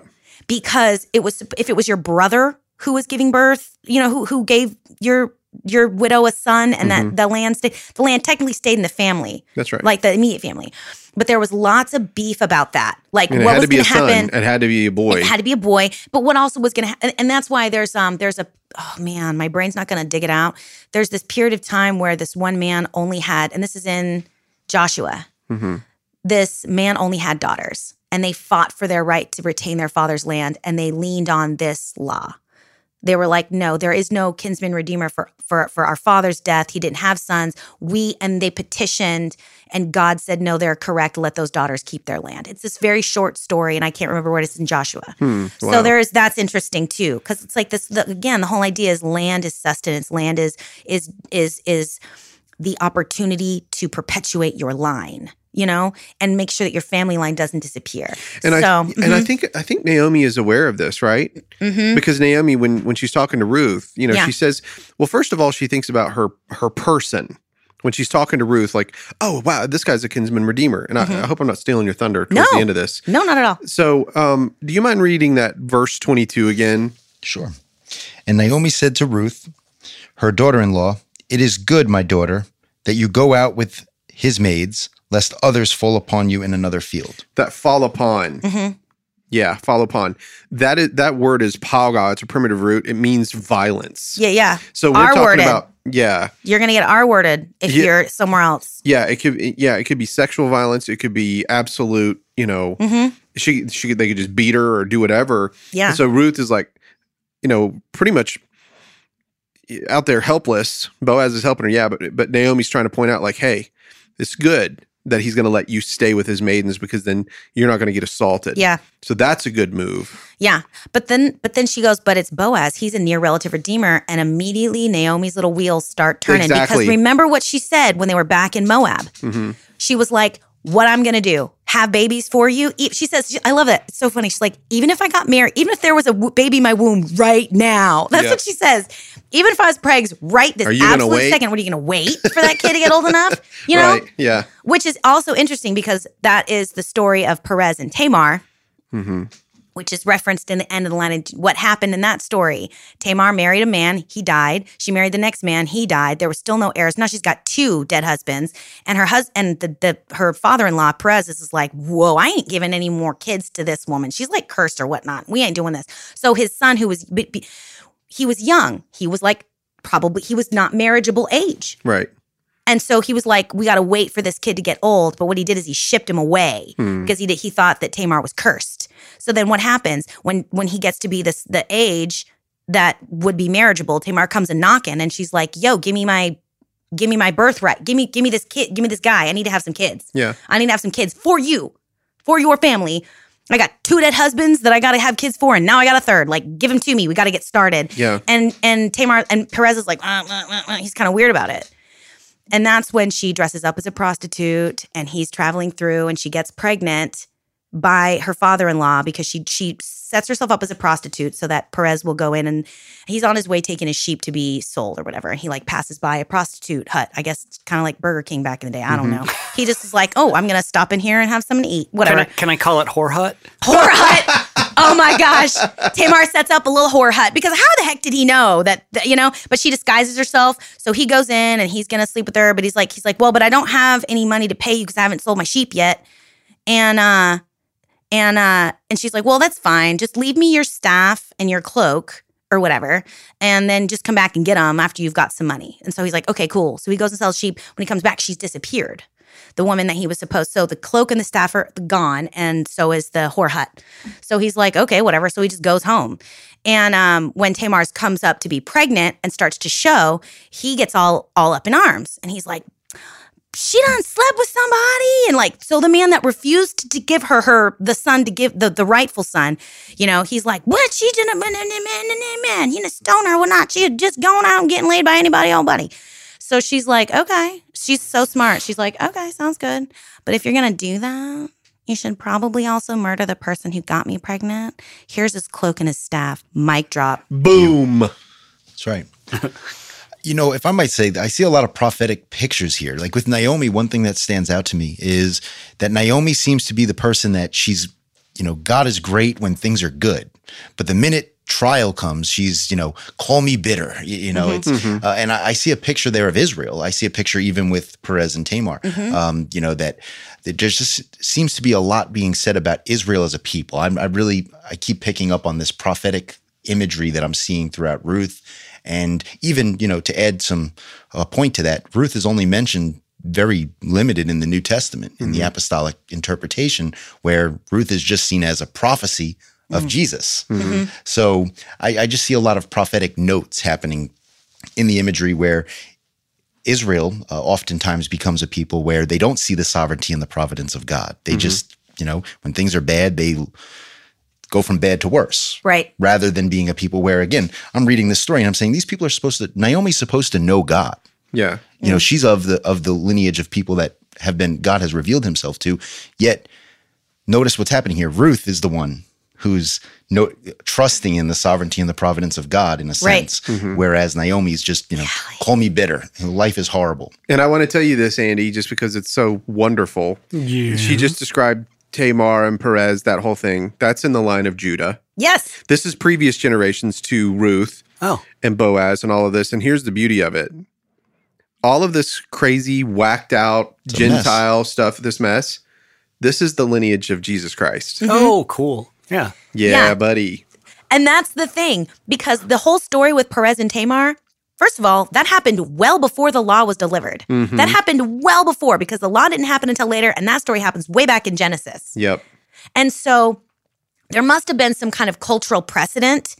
because it was if it was your brother who was giving birth, you know, who who gave your your widow a son, and Mhm. that the land stayed, the land technically stayed in the family, That's right. like the immediate family. But there was lots of beef about that, like and what was going to happen. son. It had to be a boy. It had to be a boy, but what also was going to happen, and that's why there's um there's a oh man, my brain's not going to dig it out. There's this period of time where this one man only had, and this is in Joshua. hmm This man only had daughters, and they fought for their right to retain their father's land, and they leaned on this law. They were like, no, there is no kinsman redeemer for for for our father's death. He didn't have sons. We and they petitioned, and God said, no, they're correct. Let those daughters keep their land. It's this very short story, and I can't remember what it's in Joshua. Hmm. Wow. So there's that's interesting too, because it's like this the, again. The whole idea is land is sustenance. Land is is is is the opportunity to perpetuate your line, you know, and make sure that your family line doesn't disappear. and I so, and I think I think Naomi is aware of this, right? mhm. Because Naomi, when when she's talking to Ruth, you know, Yeah. she says, well, first of all, she thinks about her her person. When she's talking to Ruth, like, oh wow, this guy's a kinsman redeemer, and I, I hope I'm not stealing your thunder towards Mm-hmm. No. the end of this. no, not at all. So, um, do you mind reading that verse 22 again? Sure. And Naomi said to Ruth, her daughter in law, It is good, my daughter, that you go out with his maids, lest others fall upon you in another field. That fall upon. Mhm. Yeah, fall upon. That is that word is palga. It's a primitive root. It means violence. Yeah, yeah. So we're R talking about yeah, You're gonna get R worded if Yeah. you're somewhere else. yeah. It could yeah, it could be sexual violence. It could be absolute. You know, hmm she she they could just beat her or do whatever. Yeah. And so Ruth is like, you know, pretty much out there helpless. Boaz is helping her, yeah, but but Naomi's trying to point out like, hey, it's good that he's going to let you stay with his maidens because then you're not going to get assaulted. yeah. So that's a good move. Yeah. But then but then she goes, but it's Boaz. He's a near relative redeemer. And immediately Naomi's little wheels start turning. Exactly. Because remember what she said when they were back in Moab. hmm She was like, What I'm gonna do? Have babies for you? She says, I love it. It's so funny. She's like, even if I got married, even if there was a w- baby in my womb right now, that's what she says. Even if I was pregs right this absolute second, what are you gonna wait for that kid to get old enough? You know? Right. Yeah. Which is also interesting because that is the story of Perez and Tamar hmm which is referenced in the end of the line. And what happened in that story? Tamar married a man, he died. She married the next man, he died. There was still no heirs. Now she's got two dead husbands, and her husband and the, the her father-in-law Perez is like, whoa, I ain't giving any more kids to this woman. She's like cursed or whatnot. We ain't doing this. So his son, who was he was young, he was like probably he was not marriageable age. Right. And so he was like, we got to wait for this kid to get old. But what he did is he shipped him away Hmm. because he did, he thought that Tamar was cursed. So then what happens when when he gets to be this the age that would be marriageable? Tamar comes and knocking and she's like, "Yo, give me my give me my birthright. Give me give me this kid. Give me this guy. I need to have some kids. Yeah. I need to have some kids for you, for your family." I got two dead husbands that I got to have kids for, and now I got a third. Like, give him to me. We got to get started. Yeah. And and Tamar and Perez is like, uh, uh, uh, uh, he's kind of weird about it. And that's when she dresses up as a prostitute and he's traveling through and she gets pregnant by her father-in-law because she she sets herself up as a prostitute so that Perez will go in and he's on his way taking his sheep to be sold or whatever and he like passes by a prostitute hut. I guess kind of like Burger King back in the day. I don't know. He just is like, "Oh, I'm going to stop in here and have something to eat." Can Whatever. I, can I call it whore hut? whore hut. Oh my gosh. Tamar sets up a little whore hut because how the heck did he know that, that, you know, but she disguises herself. So he goes in and he's going to sleep with her, but he's like, he's like, well, but I don't have any money to pay you because I haven't sold my sheep yet. And, uh, and, uh, and she's like, well, that's fine. Just leave me your staff and your cloak or whatever. And then just come back and get them after you've got some money. And so he's like, okay, cool. So he goes and sells sheep. When he comes back, she's disappeared. the woman that he was supposed. So the cloak and the staff are gone, and so is the whore hut. So he's like, okay, whatever. So he just goes home. And um, when Tamar's comes up to be pregnant and starts to show, he gets all all up in arms, and he's like, she done slept with somebody? And like so the man that refused to give her her the son to give the, the rightful son you know he's like what? She didn't man man man, man, man, you know stone her. Or not she. Had just gone out and getting laid by anybody old buddy. So she's like okay. She's so smart. She's like okay sounds good. But if you're gonna do that you should probably also murder the person who got me pregnant. Here's his cloak and his staff. Mic drop. Boom. That's right. you know, if I might say, I see a lot of prophetic pictures here. Like with Naomi, one thing that stands out to me is that Naomi seems to be the person that she's, you know, God is great when things are good. But the minute trial comes, she's, you know, call me bitter. You, know, it's, uh, and I, I see a picture there of Israel. I see a picture even with Perez and Tamar, um, you know, that, that there just seems to be a lot being said about Israel as a people. I'm, I really, I keep picking up on this prophetic imagery that I'm seeing throughout Ruth. And even, you know, to add some uh, point to that, Ruth is only mentioned very limited in the New Testament, in the apostolic interpretation, where Ruth is just seen as a prophecy of Jesus. So I, I just see a lot of prophetic notes happening in the imagery where Israel uh, oftentimes becomes a people where they don't see the sovereignty and the providence of God. They just, you know, when things are bad, they go from bad to worse right rather than being a people where again i'm reading this story and i'm saying these people are supposed to naomi's supposed to know god Yeah. you know she's of the of the lineage of people that have been god has revealed himself to yet notice what's happening here ruth is the one who's no trusting in the sovereignty and the providence of god in a Right. sense mm-hmm. whereas naomi's just you know call me bitter life is horrible And I want to tell you this, Andy, just because it's so wonderful. Yeah. She just described Tamar and Perez, that whole thing. That's in the line of Judah. yes This is previous generations to Ruth Oh, and Boaz and all of this. And here's the beauty of it all of this crazy, whacked out It's a mess. Gentile stuff, this mess, this is the lineage of Jesus Christ. Mm-hmm. oh, cool. Yeah. Yeah, Yeah. buddy. And that's the thing, because the whole story with Perez and Tamar, first of all, that happened well before the law was delivered. Mm-hmm. That happened well before because the law didn't happen until later. And that story happens way back in Genesis. Yep. And so there must have been some kind of cultural precedent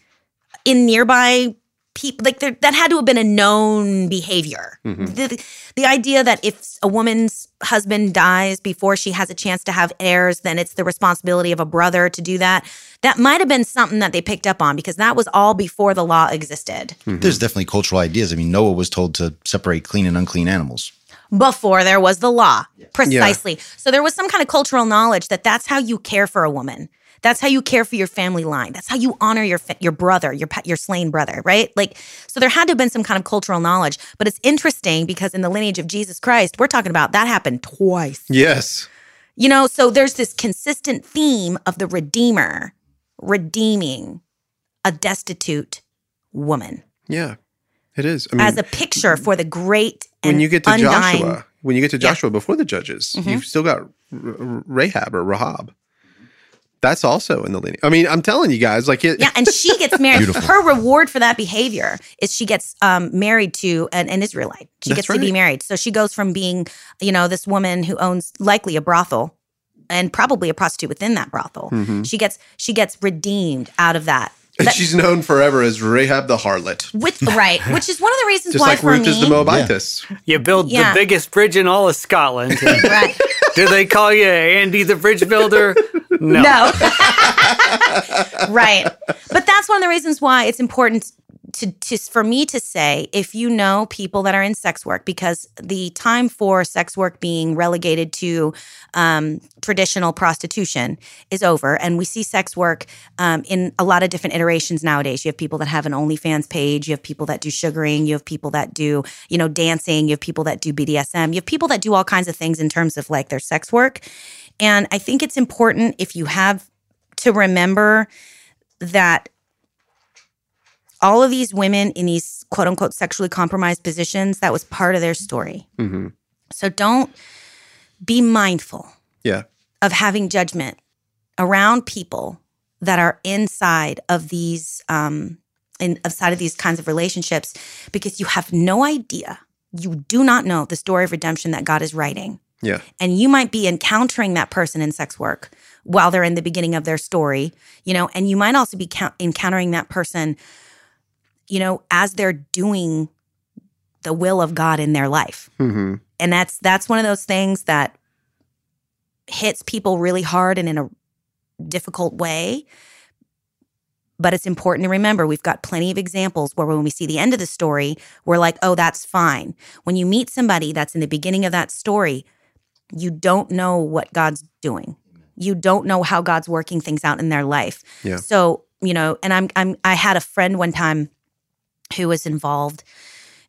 in nearby people. Like that had to have been a known behavior. Mm-hmm. The, the idea that if a woman's husband dies before she has a chance to have heirs, then it's the responsibility of a brother to do that. That might have been something that they picked up on because that was all before the law existed. Mm-hmm. there's definitely cultural ideas i mean noah was told to separate clean and unclean animals before there was the law. Precisely. So there was some kind of cultural knowledge that that's how you care for a woman. That's how you care for your family line. That's how you honor your fa- your brother, your your slain brother, right? Like so there had to have been some kind of cultural knowledge, but it's interesting because in the lineage of Jesus Christ, we're talking about that happened twice. Yes. You know, so there's this consistent theme of the redeemer redeeming a destitute woman Yeah. It is. I mean, as a picture for the great and when you get to undying Joshua, when you get to Yeah. Joshua before the judges, Mhm. you've still got Rahab or Rahab. That's also in the lineage. I mean, I'm telling you guys, like it. Yeah, and she gets married. Beautiful. Her reward for that behavior is she gets um, married to an, an Israelite. She That's gets to be married. So she goes from being, you know, this woman who owns likely a brothel and probably a prostitute within that brothel. Mhm. She gets she gets redeemed out of that. And That- she's known forever as Rahab the harlot, Which right, which is one of the reasons just why like for Ruth me, is the Moabitess. You build Yeah. the biggest bridge in all of Scotland. right? Do they call you Andy the bridge builder? No. No. right. But that's one of the reasons why it's important to, to for me to say if you know people that are in sex work because the time for sex work being relegated to um, traditional prostitution is over. And we see sex work um, in a lot of different iterations nowadays. You have people that have an onlyfans page. You have people that do sugaring. You have people that do you know dancing. You have people that do bdsm you have people that do all kinds of things in terms of like their sex work and i think it's important if you have to remember that all of these women in these quote unquote sexually compromised positions, that was part of their story. hmm So don't be mindful Yeah. of having judgment around people that are inside of these um in inside of these kinds of relationships because you have no idea you do not know the story of redemption that God is writing Yeah. And you might be encountering that person in sex work while they're in the beginning of their story, you know, and you might also be count- encountering that person, you know, as they're doing the will of God in their life. hmm And that's that's one of those things that hits people really hard and in a difficult way. But it's important to remember we've got plenty of examples where when we see the end of the story, we're like, oh, that's fine. When you meet somebody that's in the beginning of that story, you don't know what God's doing. You don't know how God's working things out in their life. Yeah. So, you know, and I'm I'm I had a friend one time who was involved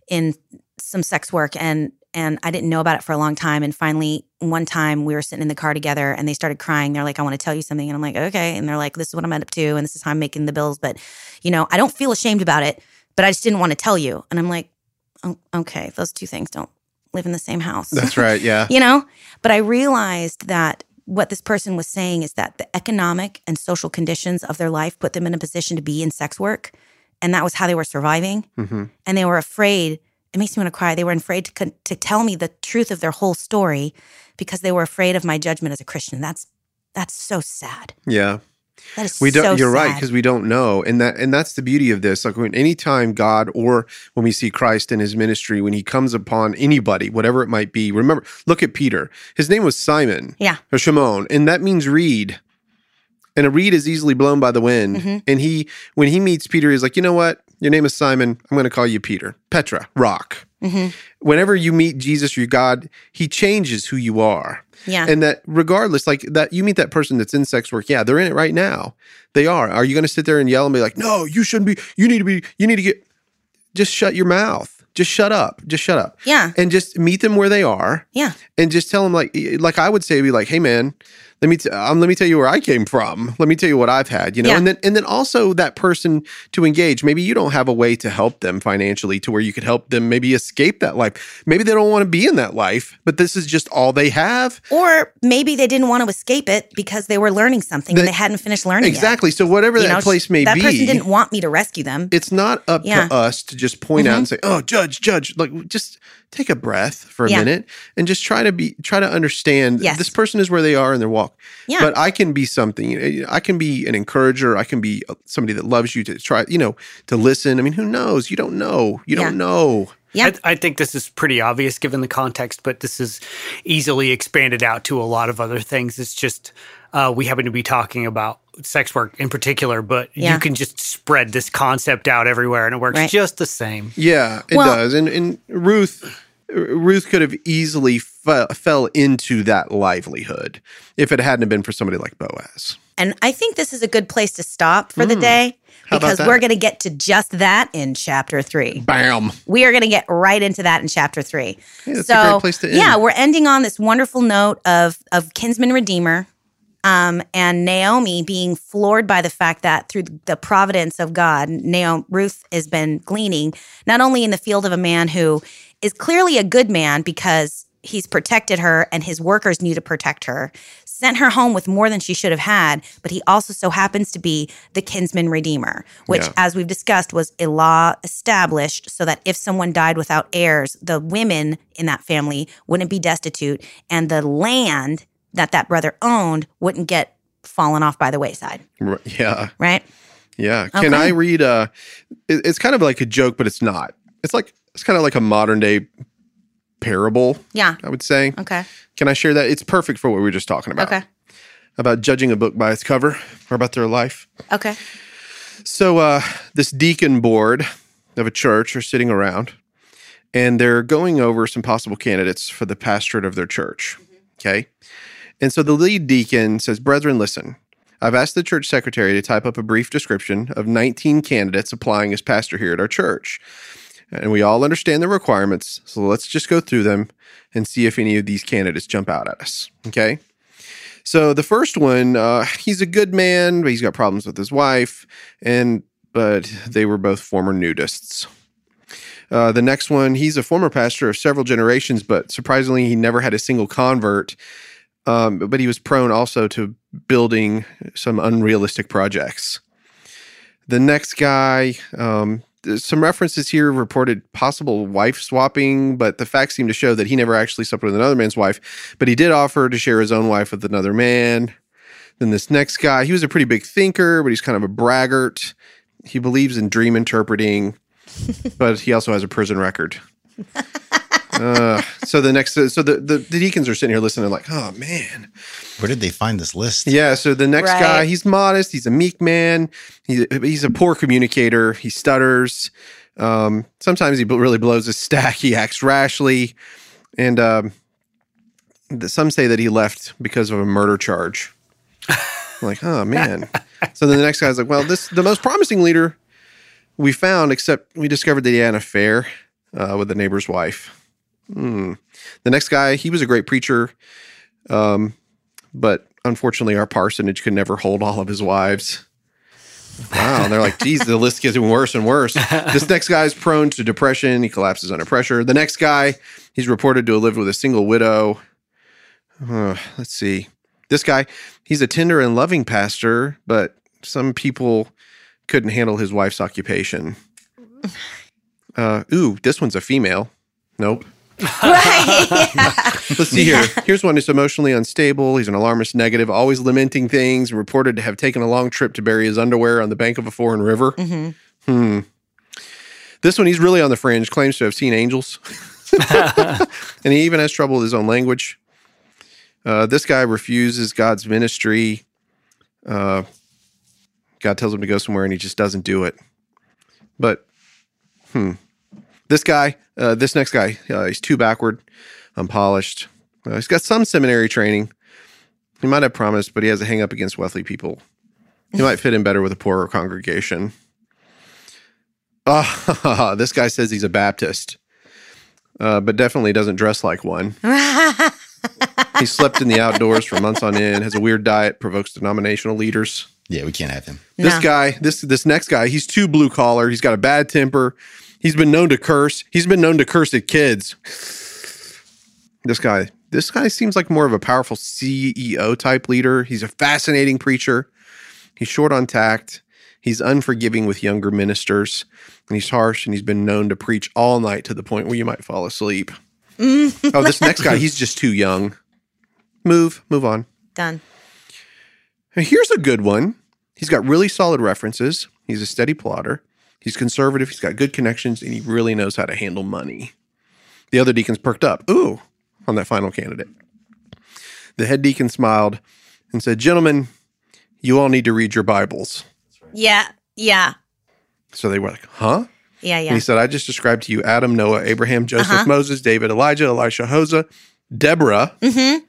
in some sex work and and I didn't know about it for a long time. And finally one time we were sitting in the car together and they started crying. They're like I want to tell you something. And I'm like okay. And they're like this is what I'm up to and this is how I'm making the bills. But you know I don't feel ashamed about it but I just didn't want to tell you. And I'm like oh, okay. Those two things don't live in the same house That's right. Yeah. you know but I realized that what this person was saying is that the economic and social conditions of their life put them in a position to be in sex work and that was how they were surviving hmm and they were afraid. It makes me want to cry. They were afraid to to tell me the truth of their whole story because they were afraid of my judgment as a Christian. That's that's so sad. Yeah. That is We don't. so you're right because we don't know, and that and that's the beauty of this. Like when anytime God or when we see Christ in His ministry, when He comes upon anybody, whatever it might be. Remember, look at Peter. His name was Simon Yeah. or Shimon, and that means reed. And a reed is easily blown by the wind. Mhm. And he, when he meets Peter, he's like, you know what? Your name is Simon. I'm going to call you Peter. Petra, rock. Mhm. Whenever you meet Jesus, your God, He changes who you are Yeah. and that regardless like that you meet that person that's in sex work yeah they're in it right now they are are you going to sit there and yell and be like no you shouldn't be you need to be you need to get just shut your mouth just shut up just shut up yeah. and just meet them where they are Yeah. and just tell them like like i would say be like hey man let me t- um, let me tell you where I came from. Let me tell you what I've had, you know, Yeah. and then and then also that person to engage. Maybe you don't have a way to help them financially to where you could help them maybe escape that life. Maybe they don't want to be in that life, but this is just all they have. Or maybe they didn't want to escape it because they were learning something and they hadn't finished learning yet. Exactly. So whatever You that know, place may that be, that person didn't want me to rescue them. it's not up Yeah. Mm-hmm. to us to just point out and say, "Oh, judge, judge." Like, just take a breath for a Yeah. minute and just try to be try to understand Yes. this person is where they are in their walk. Yeah. But I can be something. I can be an encourager. I can be uh, somebody that loves you to try, you know, to listen. I mean, who knows? You don't know. You Yeah. don't know. Yeah. I, I think this is pretty obvious given the context, but this is easily expanded out to a lot of other things. It's just uh, we happen to be talking about sex work in particular, but Yeah. you can just spread this concept out everywhere and it works Right. just the same. Yeah, it Well- does. And and Ruth Ruth could have easily fe- fell into that livelihood if it hadn't been for somebody like Boaz. And I think this is a good place to stop for the day Hmm. About because we're going to get to just that in chapter three. Bam. We are going to get right into that in chapter three. That's so, a great place to end. yeah, we're ending on this wonderful note of of kinsman redeemer, um, and Naomi being floored by the fact that through the providence of God, Naomi Ruth has been gleaning not only in the field of a man who is clearly a good man because he's protected her and his workers knew to protect her, sent her home with more than she should have had, but he also so happens to be the kinsman redeemer, which, Yeah. as we've discussed, was a law established so that if someone died without heirs, the women in that family wouldn't be destitute and the land that that brother owned wouldn't get fallen off by the wayside, Yeah. right? Yeah. Can Okay. I read uh it- it's kind of like a joke, but it's not. It's like it's kind of like a modern day parable, Yeah. I would say. Okay. Can I share that? It's perfect for what we were just talking about. Okay. About judging a book by its cover or about their life. Okay. So uh this deacon board of a church are sitting around and they're going over some possible candidates for the pastorate of their church. Okay. And so the lead deacon says, Brethren, listen, I've asked the church secretary to type up a brief description of 19 candidates applying as pastor here at our church. And we all understand the requirements. So let's just go through them and see if any of these candidates jump out at us. Okay. So the first one, uh, he's a good man, but he's got problems with his wife, and but they were both former nudists. Uh, the next one, he's a former pastor of several generations, but surprisingly, he never had a single convert. Um, but he was prone also to building some unrealistic projects. The next guy, um, some references here reported possible wife swapping, but the facts seem to show that he never actually slept with another man's wife, but he did offer to share his own wife with another man. Then this next guy, he was a pretty big thinker, but he's kind of a braggart. He believes in dream interpreting, but he also has a prison record. Uh, so the next, so the, the the deacons are sitting here listening, like, oh man, Where did they find this list? yeah. So the next guy, he's modest. He's a meek man. He's he's a poor communicator. He stutters. Um, sometimes he really blows his stack. He acts rashly, and um, th- some say that he left because of a murder charge. Like, oh man. so then the next guy's like, well, this the most promising leader we found, except we discovered that he had an affair uh, with the neighbor's wife. Hmm. The next guy, he was a great preacher. Um, but unfortunately, our parsonage could never hold all of his wives. Wow. And they're like, geez, the list gets even worse and worse. This next guy's prone to depression. He collapses under pressure. The next guy, he's reported to have lived with a single widow. Uh, let's see. This guy, he's a tender and loving pastor, but some people couldn't handle his wife's occupation. Uh, ooh, this one's a female. Nope. right. Yeah. Let's see here. Here's one who's emotionally unstable. He's an alarmist negative, always lamenting things, reported to have taken a long trip to bury his underwear on the bank of a foreign river. hmm Hmm. This one, he's really on the fringe, claims to have seen angels. and he even has trouble with his own language. Uh, this guy refuses God's ministry. Uh, God tells him to go somewhere and he just doesn't do it. But, hmm. This guy, uh, this next guy, uh, he's too backward, unpolished. Uh, he's got some seminary training. He might have promised, but he has a hang up against wealthy people. He might fit in better with a poorer congregation. Oh, this guy says he's a Baptist, uh, but definitely doesn't dress like one. He slept in the outdoors for months on end, has a weird diet, provokes denominational leaders. Yeah, we can't have him. This No. guy, this this next guy, he's too blue collar. He's got a bad temper. He's been known to curse. He's been known to curse at kids. This guy, this guy seems like more of a powerful CEO type leader. He's a fascinating preacher. He's short on tact. He's unforgiving with younger ministers, and he's harsh. And he's been known to preach all night to the point where you might fall asleep. Mm. oh, this next guy, he's just too young. Move, move on. Done. Here's a good one. He's got really solid references. He's a steady plotter. He's conservative. He's got good connections, and he really knows how to handle money. The other deacons perked up. Ooh, on that final candidate. The head deacon smiled and said, Gentlemen, you all need to read your Bibles. Yeah. Yeah. So they were like, Huh? Yeah. And Yeah. he said, I just described to you Adam, Noah, Abraham, Joseph, Uh-huh. Moses, David, Elijah, Elisha, Hosea, Deborah, Mm-hmm.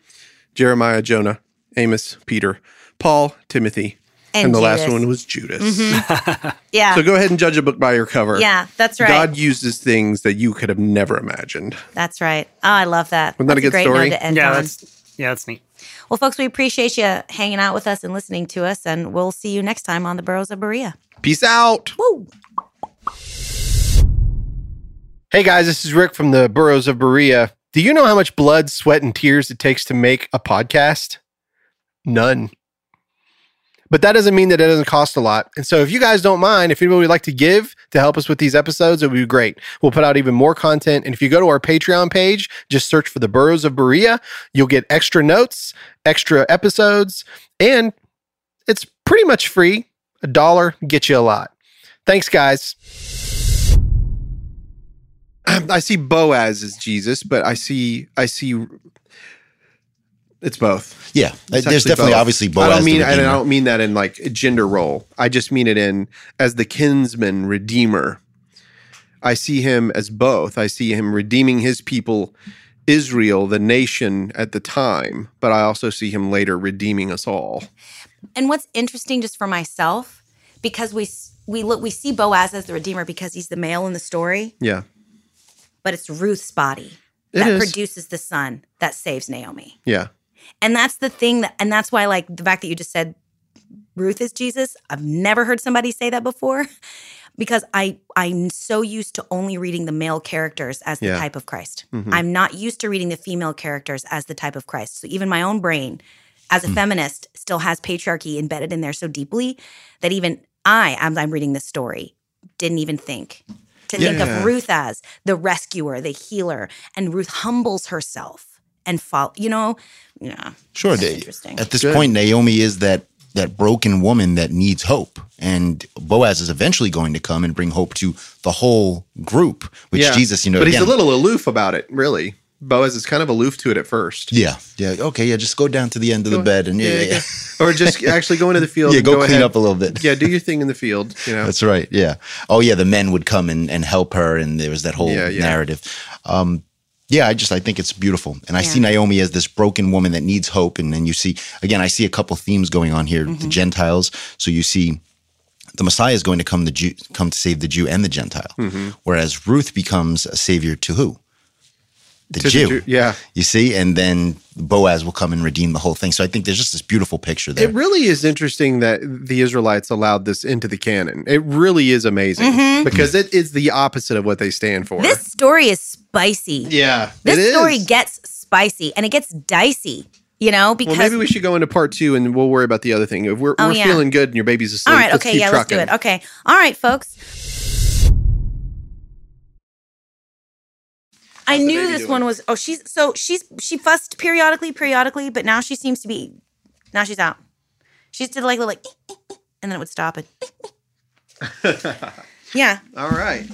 Jeremiah, Jonah, Amos, Peter, Paul, Timothy, and, the last one was Judas. Mhm. Yeah. So go ahead and judge a book by your cover. yeah. That's right. God uses things that you could have never imagined. That's right. Oh, I love that. Wasn't that a That's good great story? to end yeah, on. that's yeah, that's neat. Well, folks, we appreciate you hanging out with us and listening to us, and we'll see you next time on the Burros of Berea. Peace out. Woo! Hey guys, this is Rick from the Burros of Berea. Do you know how much blood, sweat, and tears it takes to make a podcast? None. But that doesn't mean that it doesn't cost a lot. And so if you guys don't mind, if anybody would like to give to help us with these episodes, it would be great. We'll put out even more content. And if you go to our Patreon page, just search for the Burros of Berea, you'll get extra notes, extra episodes, and it's pretty much free. A dollar gets you a lot. Thanks, guys. I see Boaz as Jesus, but I see I see it's both. Yeah, It's there's definitely both. obviously both. I don't mean and I don't mean that in like a gender role. I just mean it in as the kinsman redeemer. I see him as both. I see him redeeming his people, Israel, the nation at the time, but I also see him later redeeming us all. And what's interesting, just for myself, because we we look we see Boaz as the redeemer because he's the male in the story, Yeah. but it's Ruth's body It that is. produces the son that saves Naomi. Yeah. And that's the thing that, and that's why, like the fact that you just said Ruth is Jesus. I've never heard somebody say that before, because I I'm so used to only reading the male characters as the Yeah. type of Christ. Mhm. I'm not used to reading the female characters as the type of Christ. So even my own brain, as a feminist, still has patriarchy embedded in there so deeply that even I, as I'm reading this story, didn't even think. To think of Ruth as the rescuer, the healer, and Ruth humbles herself and fall. You know, yeah, Sure. They- interesting. At this Good. point, Naomi is that that broken woman that needs hope, and Boaz is eventually going to come and bring hope to the whole group. Which Yeah. Jesus, you know, but he's a little aloof about it, really. Boaz is kind of aloof to it at first. Yeah, yeah. Okay, yeah. Just go down to the end of the bed and yeah, yeah, yeah. or just actually go into the field. Yeah, and go clean ahead. up a little bit. Yeah, do your thing in the field. You know, That's right. Yeah. Oh, yeah. The men would come and, and help her, and there was that whole Yeah, yeah. narrative. Um, yeah, I just I think it's beautiful, and I see Naomi as this broken woman that needs hope, and then you see again I see a couple themes going on here: Mm-hmm. the Gentiles. So you see the Messiah is going to come the Jew, come to save the Jew and the Gentile, Mm-hmm. whereas Ruth becomes a savior to who? The To the Jew. Jew- yeah. You see, and then Boaz will come and redeem the whole thing. So I think there's just this beautiful picture there. It really is interesting that the Israelites allowed this into the canon. It really is amazing Mhm. because it is the opposite of what they stand for. this story is spicy. yeah, This it story is. gets spicy and it gets dicey. You know, because well, maybe we should go into part two and we'll worry about the other thing. If we're, Oh, we're yeah. feeling good and your baby's asleep, all right, let's okay, keep yeah, trucking. let's do it. Okay, all right, folks. I knew this doing? one was. Oh, she's so she's she fussed periodically, periodically, but now she seems to be. Now she's out. She used to like little like, and then it would stop it. yeah. All right.